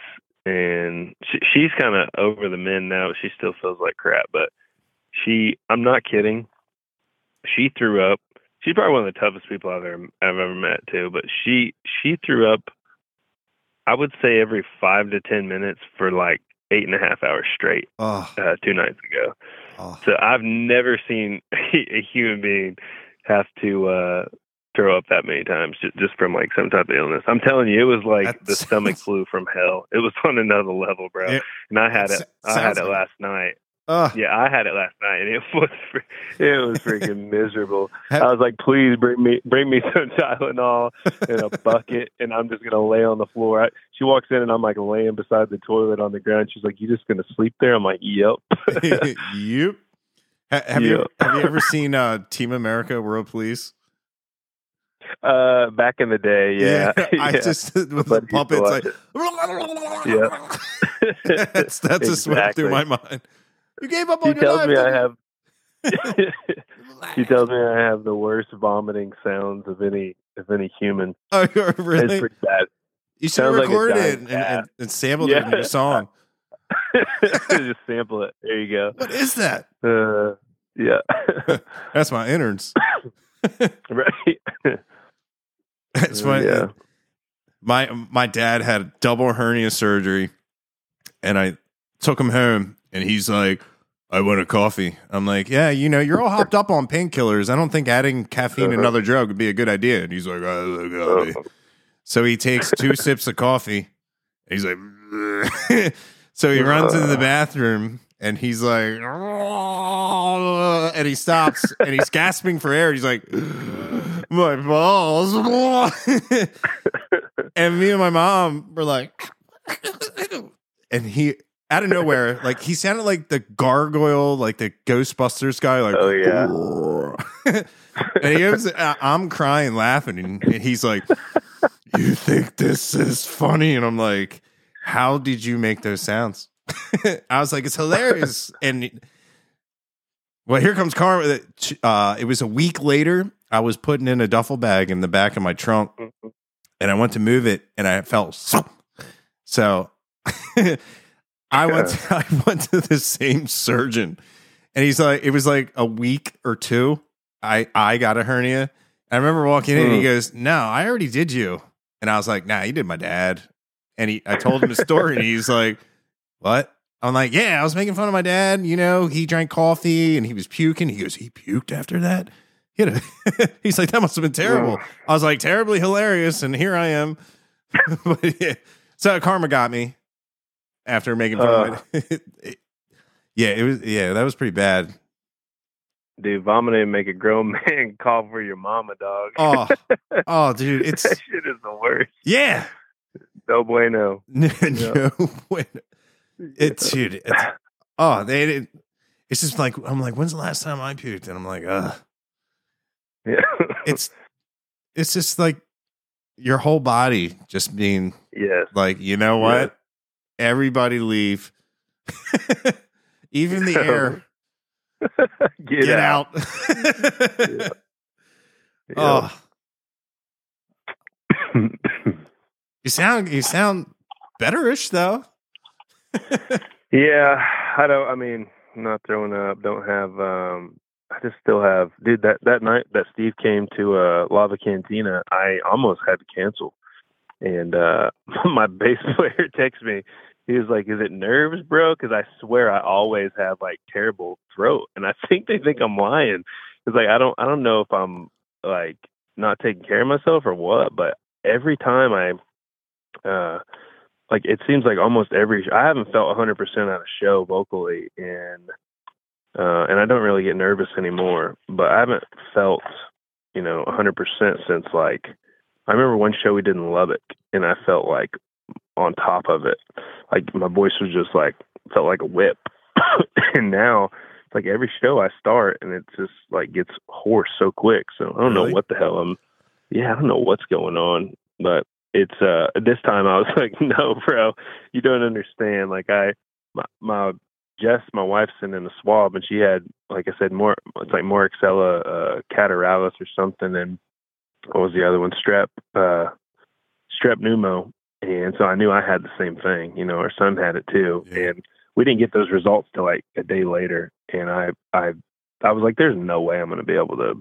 and she, she's kind of over the men now, she still feels like crap, but she I'm not kidding. She threw up. She's probably one of the toughest people I've ever I've ever met too, but she she threw up I would say every 5 to 10 minutes for like eight and a half hours straight oh, uh, two nights ago. oh. So I've never seen a human being have to uh throw up that many times just, just from like some type of illness. I'm telling you, it was like the stomach flu from hell. It was on another level, bro. It- and I had it it. I had it like- last night. Ugh. Yeah, I had it last night, and it was it was freaking miserable. I was like, please bring me bring me some Tylenol in a bucket, and I'm just gonna lay on the floor. I, she walks in, and I'm like laying beside the toilet on the ground. She's like, "You just gonna sleep there?" I'm like, "Yep." yep. Ha- Have you have you ever seen uh, Team America World Police? uh, back in the day, yeah. I Yeah. just with the But puppets like yeah. that's that's a swept through my mind. You gave up on your tells life. me I have. she tells me I have the worst vomiting sounds of any of any human. Oh, It's really? pretty bad. You should have sounds like recorded dying it and, and, and sampled it in your song. Just sample it. There you go. What is that? Uh, yeah. That's my innards. right. That's my Yeah. my my dad had double hernia surgery, and I took him home, and he's like, "I want a coffee." I'm like, "Yeah, you know, you're all hopped up on painkillers. I don't think adding caffeine and Uh-huh. another drug would be a good idea." And he's like, "I love coffee." Uh, So he takes two sips of coffee. He's like, so he runs into the bathroom and he's like, and he stops and he's gasping for air. He's like, my balls. and me and my mom were like, and he, out of nowhere, like he sounded like the gargoyle, like the Ghostbusters guy, like, Oh, yeah. and he goes, I- uh, I'm crying, laughing, and, and he's like, "You think this is funny?" And I'm like, "How did you make those sounds?" I was like, "It's hilarious." and well, here comes Karma. Uh, uh, it was a week later. I was putting in a duffel bag in the back of my trunk, mm-hmm. and I went to move it, and I felt so. I went. To, I went to the same surgeon, and he's like, it was like a week or two. I I got a hernia. I remember walking in, and he Mm. goes, "No, I already did you," and I was like, "Nah, you did my dad." And he, I told him the story, and he's like, "What?" I'm like, "Yeah, I was making fun of my dad. You know, he drank coffee and he was puking." He goes, "He puked after that." He had a, he's like, that must have been terrible. I was like, terribly hilarious, and here I am. but yeah. So karma got me after making fun Uh. of it. yeah, it was yeah, that was pretty bad. Dude, vomiting and make a grown man call for your mama, dog. Oh, oh, dude, it's that shit is the worst. yeah. No bueno. No, no way. It's dude. It's, oh, they did. It's just like I'm like, when's the last time I puked? And I'm like, uh, Yeah. it's it's just like your whole body just being yes. like, you know what? Everybody leave. Even the air, Get, get, out. out. oh, you sound you sound betterish though. yeah. I don't. I mean, I'm not throwing up. Don't have. um I just still have, dude. That that night that Steve came to uh Lava Cantina, I almost had to cancel. And uh my bass player texted me. He was like, "Is it nerves, bro?" Because I swear I always have like terrible throat, and I think they think I'm lying. It's like I don't, I don't know if I'm like not taking care of myself or what, but every time I, uh, like it seems like almost every I haven't felt 100% on a show vocally, and uh, and I don't really get nervous anymore. But I haven't felt, you know, 100% since like I remember one show we did in Lubbock, and I felt like on top of it, like my voice was just like felt like a whip. and now, it's like every show I start, and it just like gets hoarse so quick. So I don't Really? know what the hell I'm. Yeah, I don't know what's going on, but it's uh this time I was like, no, bro, you don't understand. Like I, my, my Jess, my wife sent in a swab, and she had, like I said, more. It's like Moraxella uh, catarrhalis or something, and what was the other one? Strep, uh, strep pneumo. And so I knew I had the same thing. You know, our son had it too, Yeah. and we didn't get those results till like a day later. And I, I, I was like, "There's no way I'm going to be able to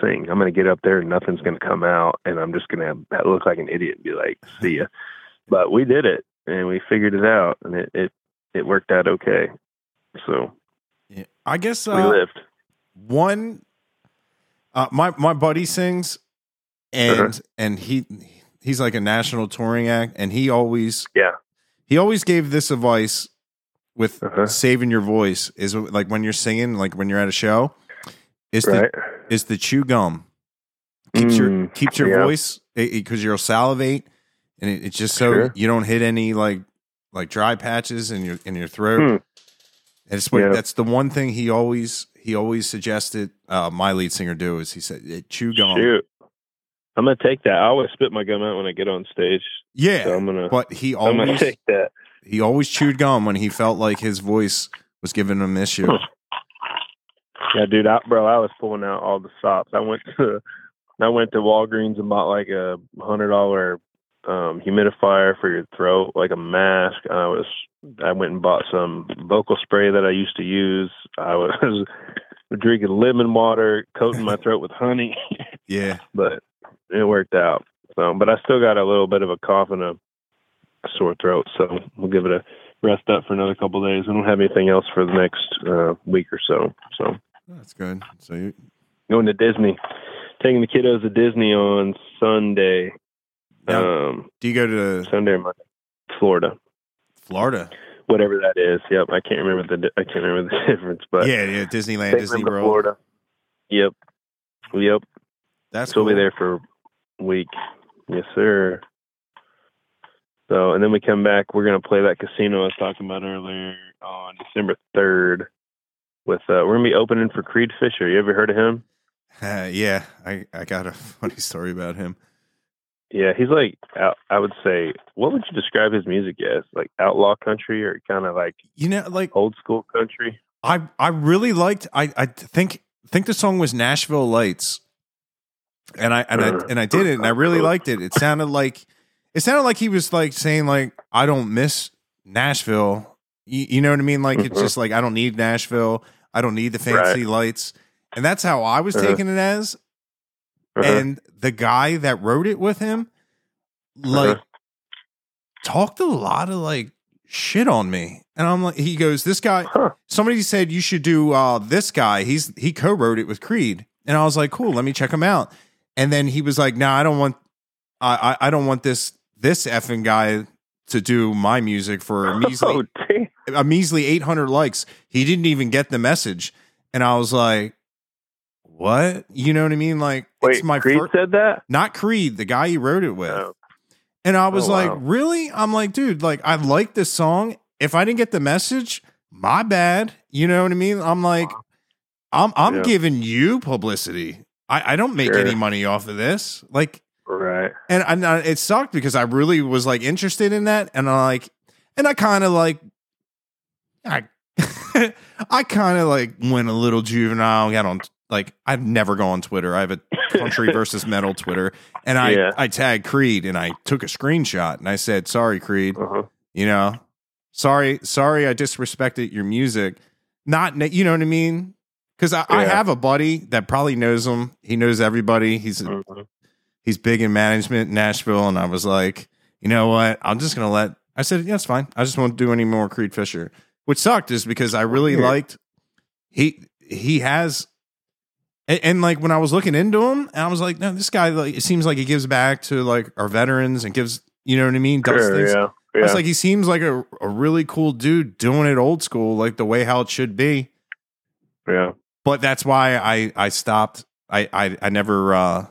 sing. I'm going to get up there and nothing's going to come out, and I'm just going to look like an idiot and be like, see ya." But we did it, and we figured it out, and it it, it worked out okay. So Yeah. I guess we uh, lived. one uh my my buddy sings and Uh-huh. and he he's like a national touring act and he always Yeah. he always gave this advice with Uh-huh. saving your voice is like when you're singing like when you're at a show is Right. to is to chew gum keeps your Mm, keeps your yeah. voice because you'll salivate and it, it's just so Sure. you don't hit any like like dry patches in your in your throat Hmm. and it's what Yeah. that's the one thing he always he always suggested uh, my lead singer do is he said "Eh, chew gum. Shoot. I'm gonna take that. I always spit my gum out when I get on stage. Yeah, So I'm gonna but he I'm gonna always take that. he always chewed gum when he felt like his voice was giving him an issue. Yeah, dude, I, bro, I was pulling out all the stops. I went to I went to Walgreens and bought like a hundred dollar um humidifier for your throat, like a mask. I was I went and bought some vocal spray that I used to use. I was drinking lemon water, coating my throat with honey, Yeah, but it worked out. So, but I still got a little bit of a cough and a sore throat. So we'll give it a rest up for another couple of days. I don't have anything else for the next uh, week or so. So that's good. So you're going to Disney, taking the kiddos to Disney on Sunday. now, Um, do you go to Sunday or Monday, Florida, Florida? whatever that is. Yep, I can't remember the I can't remember the difference, but yeah, yeah, Disneyland, Disney World. Florida. Yep, yep. That's So we'll be there for week. Yes, sir. So, and then we come back. We're gonna play that casino I was talking about earlier on December third. With uh, we're gonna be opening for Creed Fisher. You ever heard of him? Uh, yeah, I I got a funny story about him. Yeah, he's like out, I would say. What would you describe his music as? Like outlaw country or kind of like You know, like old school country? I I really liked. I I think think the song was Nashville Lights, and I and I and I did it, and I really liked it. It sounded like it sounded like he was like saying like I don't miss Nashville. You, you know what I mean? Like it's Mhm. just like I don't need Nashville. I don't need the fancy lights, and that's how I was Uh-huh. taking it as. Uh-huh. And the guy that wrote it with him, like, Uh-huh. talked a lot of like shit on me. And I'm like, he goes, this guy, somebody said you should do uh, this guy. He's he co-wrote it with Creed, and I was like, cool, let me check him out. And then he was like, no, I don't want, I, I, I don't want this this effing guy to do my music for a measly, Oh, a measly 800 likes. He didn't even get the message, and I was like, what? You know what I mean? Like, Wait, it's my Creed Fisher, said that? not Creed, the guy he wrote it with. Oh. And I was Oh, like, wow. really? I'm like, dude, like I like this song. If I didn't get the message, my bad. You know what I mean? I'm like, I'm I'm Yeah. giving you publicity. I, I don't make Sure. any money off of this. Like, Right. and, and I, it sucked because I really was like interested in that, and I like, and I kind of like, I, I kind of like went a little juvenile. Got on like I've never gone on Twitter. I have a country versus metal Twitter, and I Yeah. I tagged Creed and I took a screenshot and I said, "Sorry, Creed, Uh-huh. you know, sorry, sorry, I disrespected your music. Not, you know what I mean." Because I, I have a buddy that probably knows him. He knows everybody. He's Mhm. he's big in management in Nashville, and I was like, you know what? I'm just gonna let. I said, yeah, it's fine. I just won't do any more Creed Fisher. Which sucked is because I really Yeah. liked he he has. And, and like when I was looking into him, and I was like, no, this guy like it seems like he gives back to like our veterans and gives you know what I mean. Does Sure, things. yeah. Yeah. was like, he seems like a, a really cool dude doing it old school, like the way how it should be. yeah. But that's why I I stopped. I I, I never uh,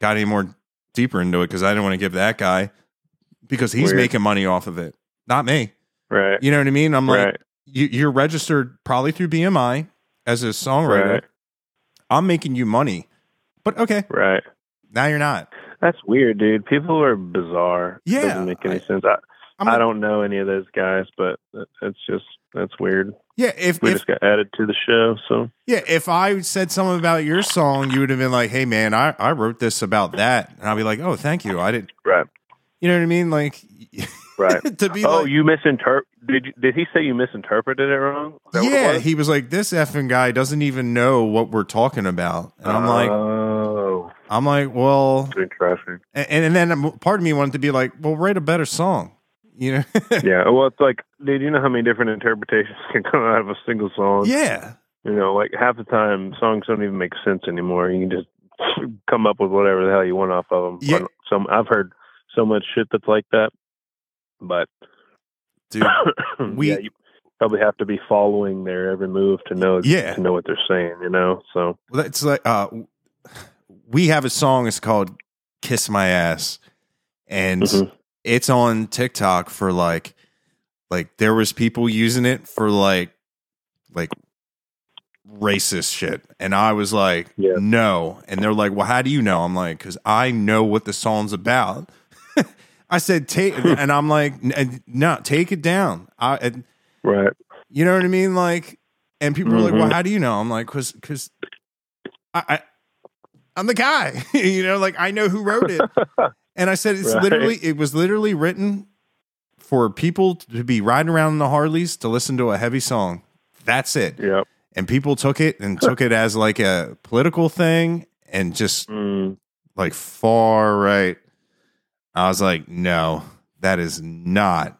got any more deeper into it because I didn't want to give that guy because he's Weird. making money off of it, not me. Right. You know what I mean? I'm like, right. you, you're registered probably through BMI as a songwriter. Right. I'm making you money, but okay, Right. now you're not. That's weird, dude. People are bizarre. Yeah, Doesn't make any I- sense. I, I'm I don't know any of those guys, but it's just that's weird. Yeah. If, We if just got added to the show, so yeah, if I said something about your song, you would have been like, "Hey, man, I I wrote this about that," and I'll be like, "Oh, thank you. I didn't." right, You know what I mean? Like, right. to be oh, like, you misinterpret? Did you, did he say you misinterpreted it wrong? It yeah, was? he was like, "This effing guy doesn't even know what we're talking about," and I'm like, oh, I'm like, well, interesting. and, and then part of me wanted to be like, well, write a better song, you know? yeah, well, it's like, dude, you know how many different interpretations can come out of a single song? yeah, You know, like half the time, songs don't even make sense anymore. You can just come up with whatever the hell you want off of them. Yeah. Some I've heard so much shit that's like that, but dude. we- yeah, you probably have to be following their every move to know Yeah. to know what they're saying. You know, so Well, It's like uh, we have a song. It's called "Kiss My Ass," and Mhm. It's on TikTok for like, like there was people using it for like, like racist shit, and I was like, Yeah. no, and they're like, well, how do you know? I'm like, because I know what the song's about. I said, take, and I'm like, no, take it down. I, and, right, you know what I mean? Like, and people are like, "Well, Mhm. how do you know?" I'm like, "Cause, cause, I, I I'm the guy. you know, like I know who wrote it." And I said, "It's Right. literally, it was literally written for people to be riding around in the Harleys to listen to a heavy song. That's it." yeah, And people took it and took it as like a political thing and just mm, like far right. I was like, no, that is not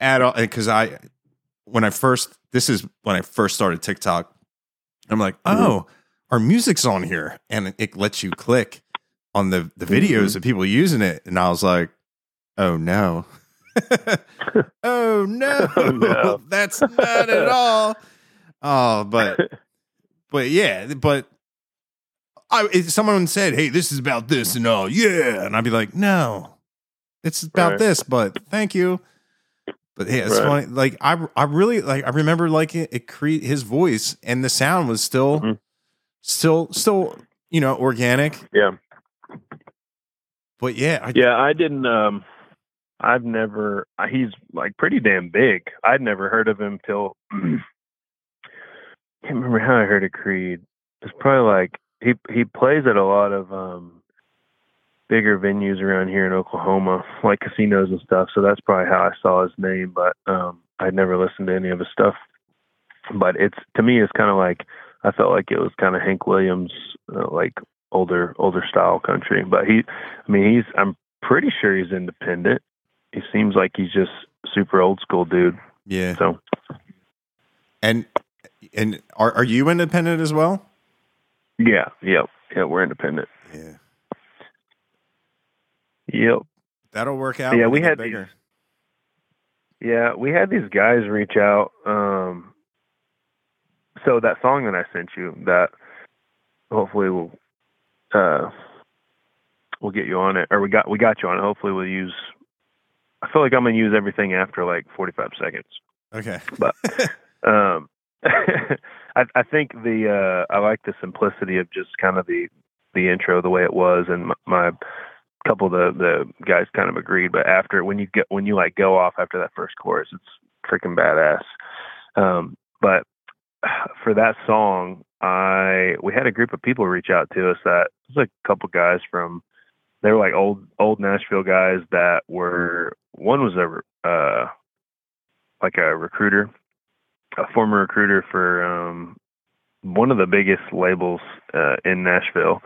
at all. Because I, when I first, this is when I first started TikTok. I'm like, Mhm. oh, our music's on here, and it lets you click on the the videos of people using it, and I was like, oh no. oh no, Oh, no. that's not at all. Oh, but but yeah, but I someone said, "Hey, this is about this and all," yeah, and I'd be like, "No, it's about Right. this." But thank you. But yeah, it's Right. funny. Like I, I really like. I remember like it. It cre- his voice and the sound was still, Mhm. still, still, you know, organic. yeah, But yeah, I, yeah. I didn't. um I've never. He's like pretty damn big. I'd never heard of him till. I can't remember how I heard of Creed. It's probably like he he plays at a lot of um bigger venues around here in Oklahoma, like casinos and stuff. So that's probably how I saw his name. But um I'd never listened to any of his stuff. But it's to me, it's kind of like I felt like it was kind of Hank Williams, uh, like older older style country. But he, I mean, he's I'm pretty sure he's independent. He seems like he's just super old school dude. yeah. So And and are are you independent as well? Yeah, yep, yeah. We're independent. Yeah, Yep. that'll work out. Yeah, we had bigger. Yeah, we had these guys reach out. Um, so that song that I sent you, that hopefully will, uh, we'll get you on it, or we got we got you on it. Hopefully, we'll use. I feel like I'm gonna use everything after like 45 seconds. Okay. but Um, I, I think the uh, I like the simplicity of just kind of the the intro, the way it was, and my, my couple of the the guys kind of agreed. But after when you get when you like go off after that first chorus, it's freaking badass. Um, but for that song, I we had a group of people reach out to us that it was a couple guys from they were like old old Nashville guys that were one was a uh like a recruiter a former recruiter for um, one of the biggest labels uh, in Nashville,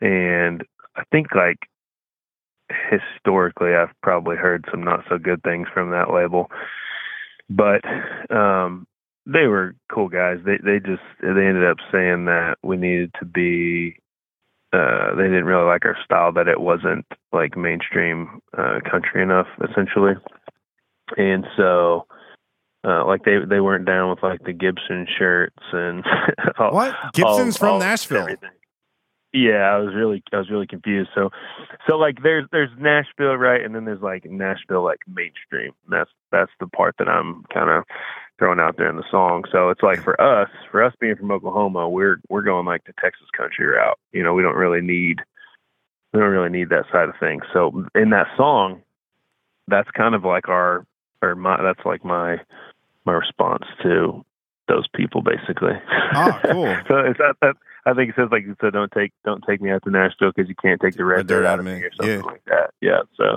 and I think like historically, I've probably heard some not so good things from that label, but um, they were cool guys. They they just they ended up saying that we needed to be. Uh, they didn't really like our style that it wasn't like mainstream uh, country enough, essentially, and so uh, like they they weren't down with like the Gibson shirts and all, What? Gibson's all- from all- Nashville. everything. Yeah, I was really I was really confused. So so like there's there's Nashville right, and then there's like Nashville like mainstream. That's that's the part that I'm kind of throwing out there in the song. So it's like for us, for us being from Oklahoma, we're we're going like the Texas country route. You know, we don't really need we don't really need that side of things. So in that song, that's kind of like our or my that's like my my response to those people basically. Ah, cool. so it's that, that I think it says like so don't take don't take me out to Nashville because you can't take the red dirt out of me or something Yeah. like that. Yeah. So,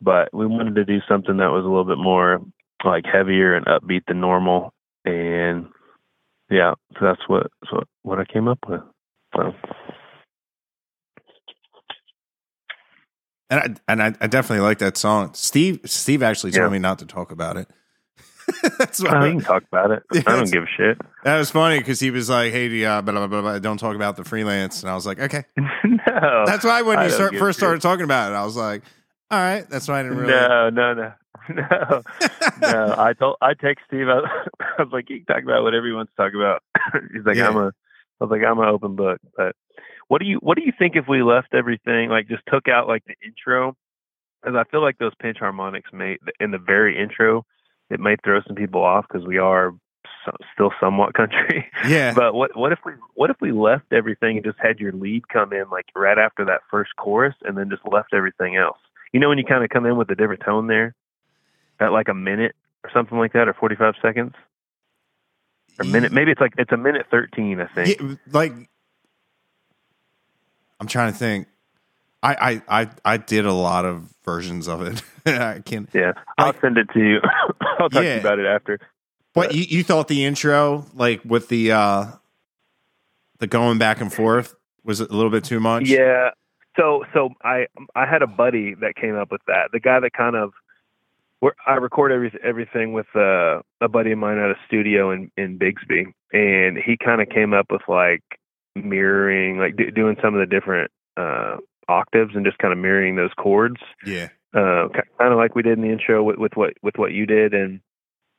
but we wanted to do something that was a little bit more like heavier and upbeat than normal, and yeah, so that's what that's what I came up with. So And I and I, I definitely like that song. Steve Steve actually told Yeah. me not to talk about it. That's I why can talk about it. Yeah, I don't give a shit. that was funny because he was like, "Hey, uh, blah, blah, blah, blah, don't talk about the freelance," and I was like, "Okay." no, That's why when I you start, first started talking about it, I was like, "All right, that's why I didn't really." no, no, no, no, no. I told I text Steve. I, I was like, you can talk about whatever you want to talk about. He's like, Yeah. I'm a. I was like, I'm an open book. But what do you what do you think if we left everything like just took out like the intro? Because I feel like those pinch harmonics may in the very intro, it may throw some people off because we are so, still somewhat country. yeah, But what what if we what if we left everything and just had your lead come in like right after that first chorus and then just left everything else? You know when you kind of come in with a different tone there, at like a minute or something like that, or forty five seconds, or a minute. Maybe it's like it's a minute thirteen, I think. Yeah, like I'm trying to think. I I I, I did a lot of versions of it. I can. Yeah, I'll Like- send it to you. I'll talk to you about it after. But you, you thought the intro, like with the uh the going back and forth, was a little bit too much? Yeah. So so I I had a buddy that came up with that. The guy that kind of where I record every, everything with uh, a buddy of mine at a studio in in Bixby, and he kind of came up with like mirroring, like do, doing some of the different uh, octaves and just kind of mirroring those chords, Yeah. uh, kind of like we did in the intro with, with what with what you did. And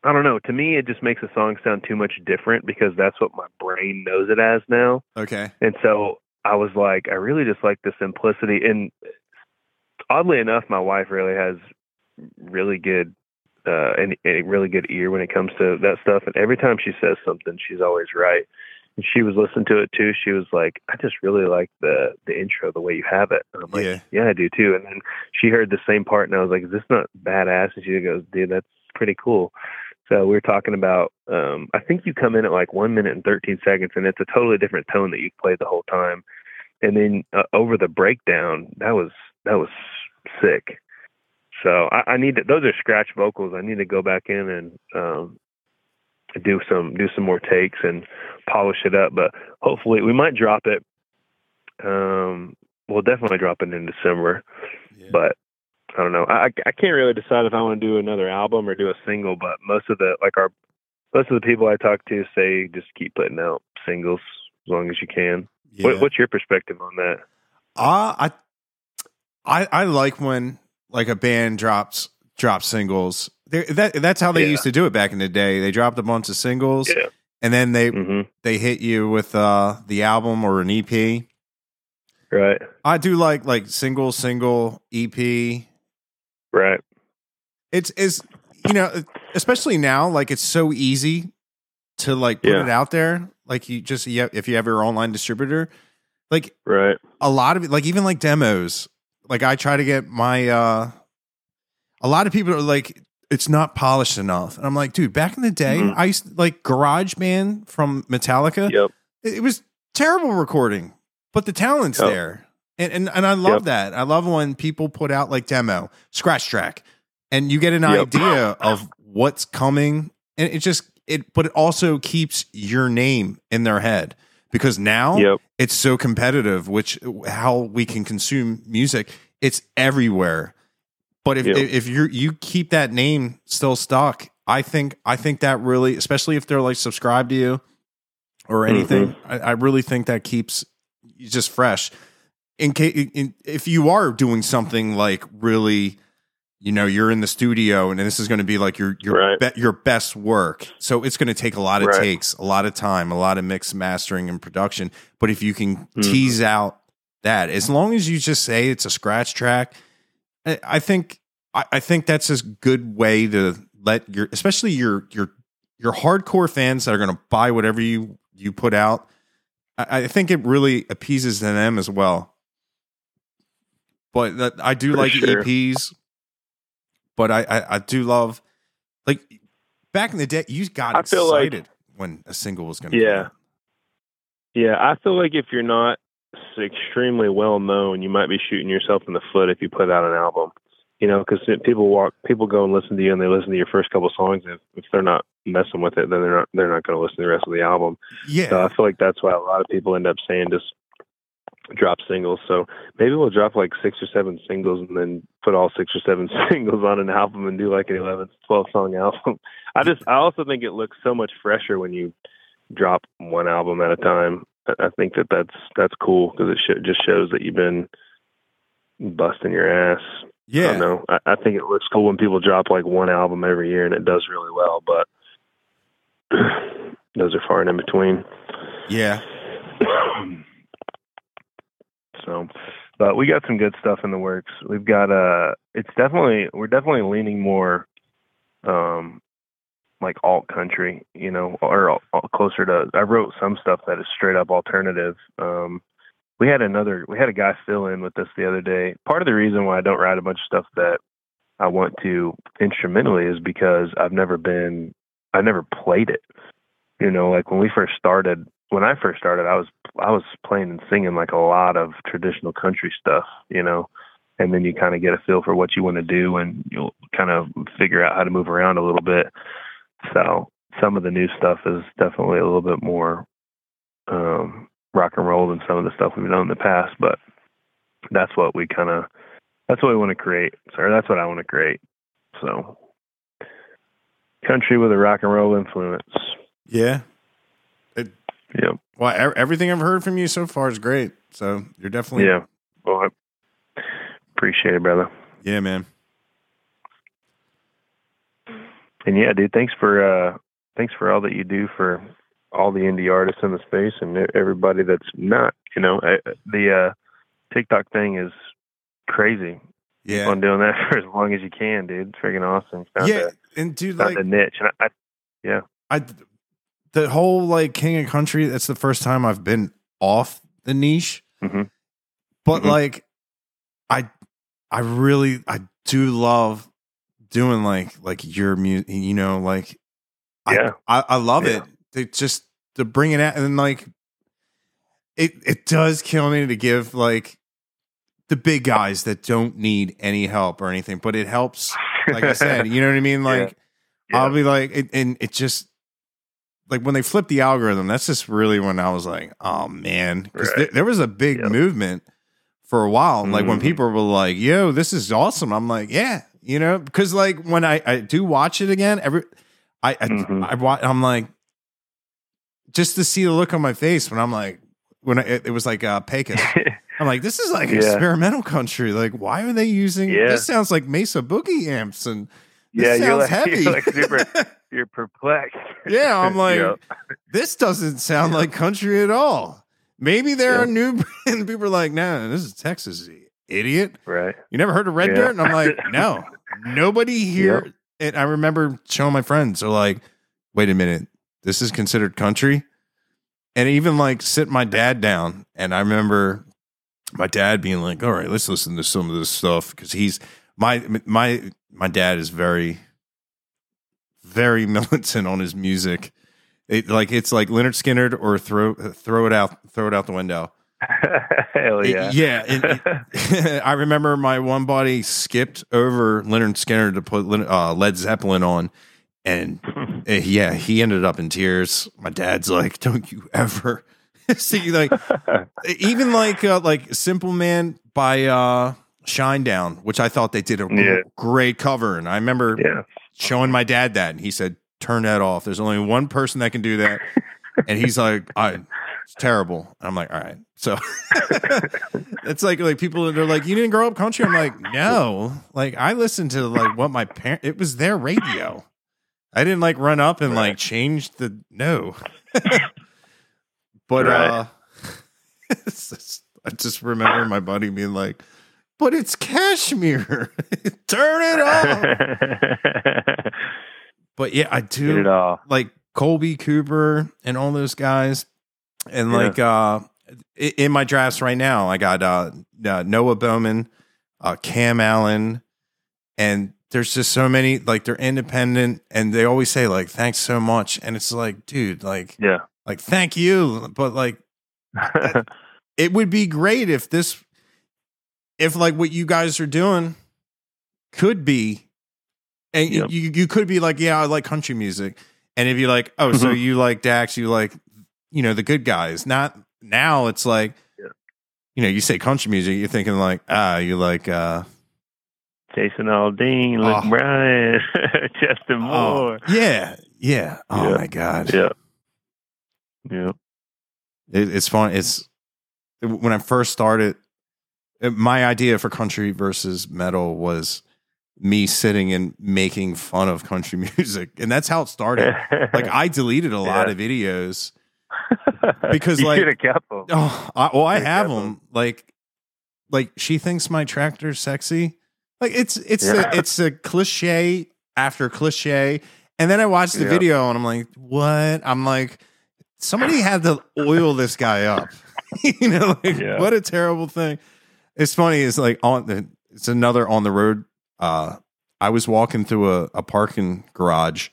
I don't know. To me, it just makes the song sound too much different because that's what my brain knows it as now. Okay. And so I was like, I really just like the simplicity. And oddly enough, my wife really has really good, uh, and a really good ear when it comes to that stuff. And every time she says something, she's always right. And she was listening to it too. She was like, I just really like the the intro, the way you have it. And I'm like, Yeah. yeah, I do too. And then she heard the same part, and I was like, is this not badass? And she goes, dude, that's pretty cool. So we are talking about. Um, I think you come in at like one minute and thirteen seconds, and it's a totally different tone that you played the whole time. And then uh, over the breakdown, that was that was sick. So I, I need to. Those are scratch vocals. I need to go back in and um, do some do some more takes and polish it up. But hopefully, we might drop it. Um, we'll definitely drop it in December Yeah. but I don't know. I I can't really decide if I want to do another album or do a single. But most of the like our most of the people I talk to say just keep putting out singles as long as you can. Yeah. What, what's your perspective on that? Uh, I, I, I like when like a band drops drops singles. They're, that that's how they Yeah. used to do it back in the day. They dropped a bunch of singles, Yeah. and then they hmm they hit you with uh the album or an EP. Right. I do like like single single EP. Right. It's is you know especially now like it's so easy to like put Yeah. it out there. Like you just yeah if you have your online distributor, like Right. a lot of it, like even like demos. Like I try to get my uh a lot of people are like it's not polished enough. And I'm like, dude, back in the day, Mhm. I used to, like Garage Band from Metallica. Yep. It, it was terrible recording, but the talent's Yep. there. And and and I love Yep. that. I love when people put out like demo, scratch track, and you get an Yep. idea of what's coming. And it just it but it also keeps your name in their head. Because now Yep. it's so competitive which how we can consume music it's everywhere but if if you you keep that name still stuck i think i think that really especially if they're like subscribed to you or anything mm-hmm. I, I really think that keeps you just fresh in case in, if you are doing something like really you know you're in the studio and this is going to be like your your Right. be, your best work so it's going to take a lot of Right. takes a lot of time a lot of mix mastering and production but if you can Mhm. tease out that as long as you just say it's a scratch track i, I think I, I think that's a good way to let your especially your your your hardcore fans that are going to buy whatever you you put out I, I think it really appeases them as well but that, i do For like sure. eps but I, I i do love like back in the day you got I feel like- excited when a single was going to Yeah. Yeah, I feel like if you're not extremely well known, you might be shooting yourself in the foot if you put out an album. You know, because people walk, people go and listen to you, and they listen to your first couple songs. If, if they're not messing with it, then they're not they're not going to listen to the rest of the album. yeah So I feel like that's why a lot of people end up saying just drop singles. So maybe we'll drop like six or seven singles and then put all six or seven singles on an album and do like an 11, 12 song album. I just, I also think it looks so much fresher when you drop one album at a time. I- I think that that's, that's cool because it sh- just shows that you've been busting your ass. I yeah don't know. I, I think it looks cool when people drop like one album every year and it does really well, but those are far and in between. yeah so, but we got some good stuff in the works. We've got uh it's definitely we're definitely leaning more um like alt country, you know, or al- closer to I wrote some stuff that is straight up alternative. Um we had another we had a guy fill in with us the other day. Part of the reason why I don't write a bunch of stuff that I want to instrumentally is because I've never been I never played it. You know, like when we first started when I first started, I was I was playing and singing like a lot of traditional country stuff, you know, and then you kind of get a feel for what you want to do, and you'll kind of figure out how to move around a little bit. So some of the new stuff is definitely a little bit more um, rock and roll than some of the stuff we've done in the past, but that's what we kind of that's what we want to create. Sorry, that's what I want to create. So country with a rock and roll influence. yeah Yep. well everything i've heard from you so far is great so you're definitely Yeah. Well, I appreciate it, brother. yeah man And yeah, dude, thanks for uh thanks for all that you do for all the indie artists in the space and everybody that's not, you know, the uh TikTok thing is crazy. Keep yeah on doing that for as long as you can, dude. It's freaking awesome. Yeah a, and dude like a niche. And I, yeah. I the whole like king of country. That's the first time I've been off the niche. Mhm. But Mhm. like, I I really I do love doing like like your music. You know, like I- Yeah. I, I love Yeah. it. They just to bring it out and like it it does kill me to give like the big guys that don't need any help or anything, but it helps. Like I said, you know what I mean? Like Yeah. I'll be like, it, and it just like when they flipped the algorithm, that's just really when I was like, oh man, because Right. there, there was a big Yep. movement for a while. Like when Mhm. people were like, yo, this is awesome. I'm like, yeah, you know, because like when I, I do watch it again, every, I, I, Mhm. I, wa- I'm like, just to see the look on my face when I'm like, when I, it, it was like uh, Pecos. I'm like, this is like Yeah. experimental country. Like, why are they using? Yeah. This sounds like Mesa Boogie amps, and this yeah, you're sounds like, heavy. you're like super, you're perplexed. yeah, I'm like, Yep. this doesn't sound like country at all. Maybe there Yeah. are new and people are like, no, this is Texas, idiot. right. You never heard of Red Yeah. Dirt? And I'm like, no, nobody here. And I remember showing my friends, they're like, wait a minute, this is considered country. And even like sit my dad down. And I remember my dad being like, all right, let's listen to some of this stuff. Cause he's my, my, my dad is very, very militant on his music. It, like it's like Lynyrd Skynyrd or throw throw it out throw it out the window. Hell It- yeah. yeah, it- I remember my one buddy skipped over Lynyrd Skynyrd to put uh, Led Zeppelin on, and uh, yeah, he ended up in tears. My dad's like, "Don't you ever see like even like uh, like Simple Man by uh, Shinedown, which I thought they did a Yeah. great cover, and I remember yeah. Showing my dad that, and he said, "Turn that off. There's only one person that can do that." and he's like, "I, it's terrible." I'm like, "All right." So it's like like people they're like, "You didn't grow up country." I'm like, "No." Like I listened to like what my parent. It was their radio. I didn't like run up and like change the no. but Right. uh, I just remember my buddy being like, "But it's Kashmir. Turn it off." But yeah, I do like Colby Cooper and all those guys. And Yeah. like uh in my drafts right now, I got uh, uh Noah Bowman, uh Cam Allen, and there's just so many like they're independent and they always say like thanks so much and it's like dude like Yeah. like thank you but like it would be great if this if like what you guys are doing could be and Yep. you you could be like yeah I like country music and if you're like oh so Mhm. you like Dax you like you know the good guys not now it's like Yeah. you know you say country music you're thinking like ah you like uh Jason Aldean, Luke Oh. Bryan, Justin oh, Moore. yeah yeah oh Yeah. my god Yeah. Yeah. It, it's fun. It's when I first started. It- My idea for country versus metal was me sitting and making fun of country music, and that's how it started. Like I deleted a lot Yeah. of videos. because, like- should have kept them. Oh, I, well, I have careful. them. Like, like she thinks my tractor's sexy. Like it's it's Yeah. a, it's a cliche after cliche, and then I watched the Yeah. video and I'm like, what? I'm like, somebody had to oil this guy up. you know, like what a terrible thing. It's funny. It's like on the. It's another on the road. Uh, I was walking through a, a parking garage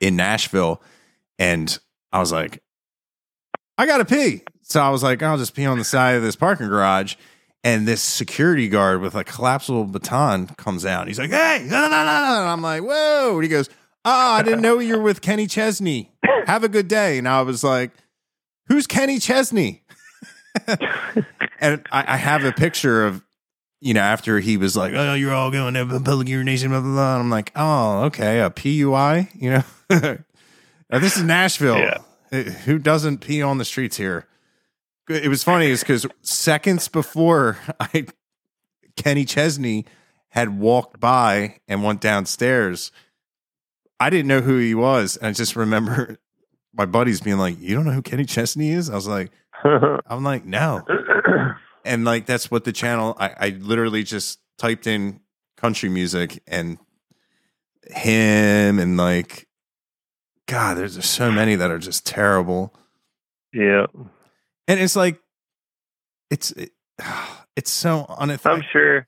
in Nashville, and I was like, I gotta pee. So I was like, I'll just pee on the side of this parking garage. And this security guard with a collapsible baton comes out. He's like, Hey, no, no, no, no. And I'm like, Whoa. And he goes, Oh, I didn't know you were with Kenny Chesney. Have a good day. And I was like, Who's Kenny Chesney? and I, I have a picture of, you know, after he was like, Oh, you're all going to public urination, blah, blah, blah. And I'm like, Oh, okay. A PUI, you know? Now, this is Nashville. Yeah. Uh, Who doesn't pee on the streets here? It was funny is because seconds before I Kenny Chesney had walked by and went downstairs, I didn't know who he was. And I just remember my buddies being like, You don't know who Kenny Chesney is? I was like, I'm like, no. And like that's what the channel I, I literally just typed in country music and him and like God, there's just so many that are just terrible. yeah. And it's like it's it, it's so I'm sure.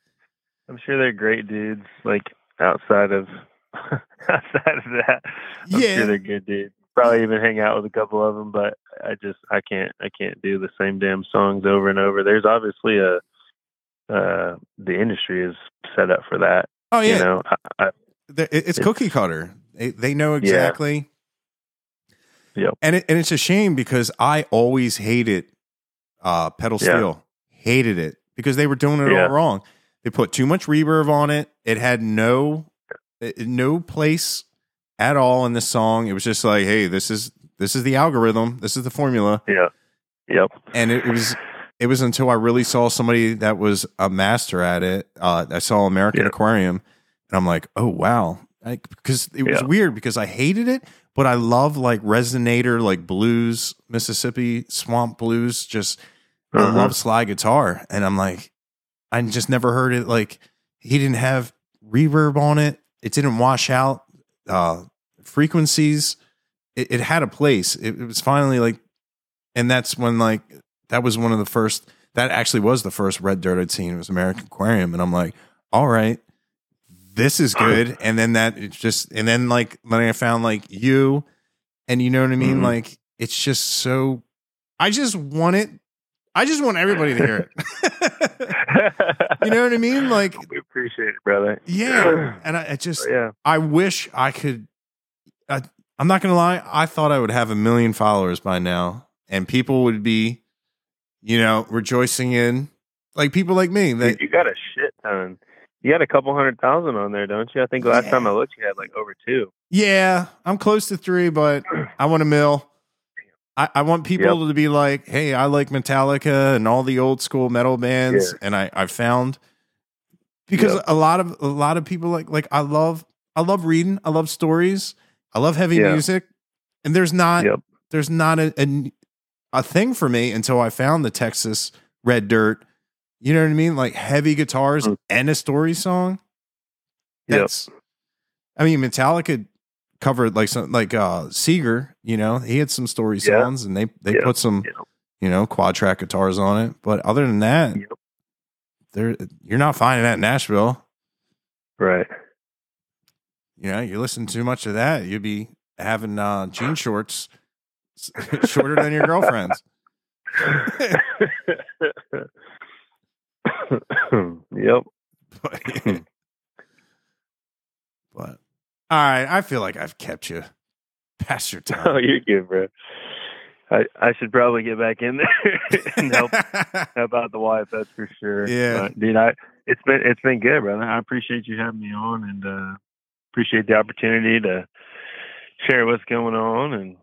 I'm sure they're great dudes. Like outside of outside of that, I'm Yeah. sure they're good dudes. Probably even hang out with a couple of them, but I just I can't I can't do the same damn songs over and over. There's obviously a uh the industry is set up for that. Oh yeah, You know, I, I, The- it- it's cookie cutter. They, they know exactly. Yep. And it, and it's a shame because I always hated uh, pedal Yeah. steel. Hated it because they were doing it Yeah. all wrong. They put too much reverb on it. It had no no place at all in the song. It was just like, hey, this is this is the algorithm. This is the formula. yeah, Yep. and it, it was it was until I really saw somebody that was a master at it. Uh, I saw American Yeah. Aquarium, and I'm like, oh wow, because it was Yeah. weird because I hated it, but I love like resonator, like blues, Mississippi swamp blues. Just I Uh-huh. love slide guitar, and I'm like, I just never heard it. Like he didn't have reverb on it. It didn't wash out uh, frequencies. It, it had a place. It, it was finally like, and that's when like that was one of the first. That actually was the first red dirt I'd seen. It was American Aquarium, and I'm like, all right, this is good. And then that it's just, and then like when I found like you, and you know what I mean. Mhm. Like it's just so. I just want it. I just want everybody to hear it. you know what I mean? Like, we appreciate it, brother. yeah. And I, I just, yeah. I wish I could. I, I'm not gonna lie. I thought I would have a million followers by now, and people would be, you know, rejoicing in like people like me. That Dude, you got a shit ton. You got a couple hundred thousand on there, don't you? I think last Yeah. time I looked, you had like over two. yeah, I'm close to three, but I want a mill. I, I want people to be like, hey, I like Metallica and all the old school metal bands, Yeah. and I I found because Yep. a lot of a lot of people like like I love I love reading, I love stories, I love heavy Yeah. music, and there's not Yep. there's not a, a a thing for me until I found the Texas Red Dirt. You know what I mean? Like heavy guitars Mm. and a story song. Yep. I mean Metallica covered like some like uh Seger, you know, he had some story Yeah. songs and they they Yeah. put some Yeah. you know quad track guitars on it. But other than that, there you're not finding that in Nashville. Right. You know, you listen too much of that, you'd be having uh jean shorts shorter than your girlfriend's. yep. But all right, I feel like I've kept you past your time. Oh, you're good, bro. I I should probably get back in there and help help out the wife. That's for sure. Yeah. But, dude. I it's been it's been good, brother. I appreciate you having me on, and uh, appreciate the opportunity to share what's going on and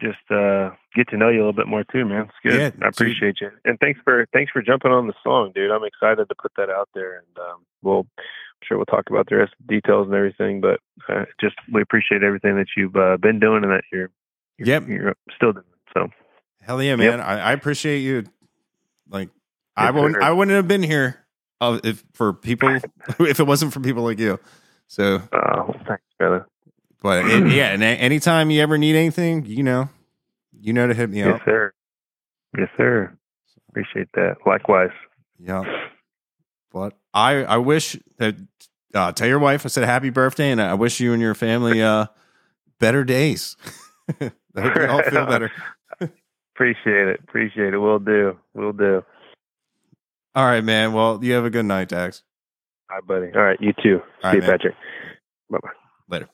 just uh, get to know you a little bit more too, man. It's good. Yeah, I appreciate you, and thanks for thanks for jumping on the song, dude. I'm excited to put that out there, and um, we'll sure we'll talk about the rest of the details and everything. But uh, just we appreciate everything that you've uh, been doing and that you're you're, Yep. you're still doing. So Hell yeah, man! I, I appreciate you. Like I wouldn't, sir. I wouldn't have been here uh, if for people if it wasn't for people like you. So, uh, thanks, brother. but it, yeah, and a- anytime you ever need anything, you know, you know to hit me Yes, up. Yes, sir. Yes, sir. Appreciate that. Likewise. Yeah. But I I wish that uh, tell your wife I said happy birthday, and I wish you and your family uh better days. I hope you all feel better. Appreciate it. Appreciate it. We'll do. We'll do. All right, man. Well, you have a good night, Dax. All right, buddy. All right. You too. All See right, you, man. Patrick. Bye bye. Later.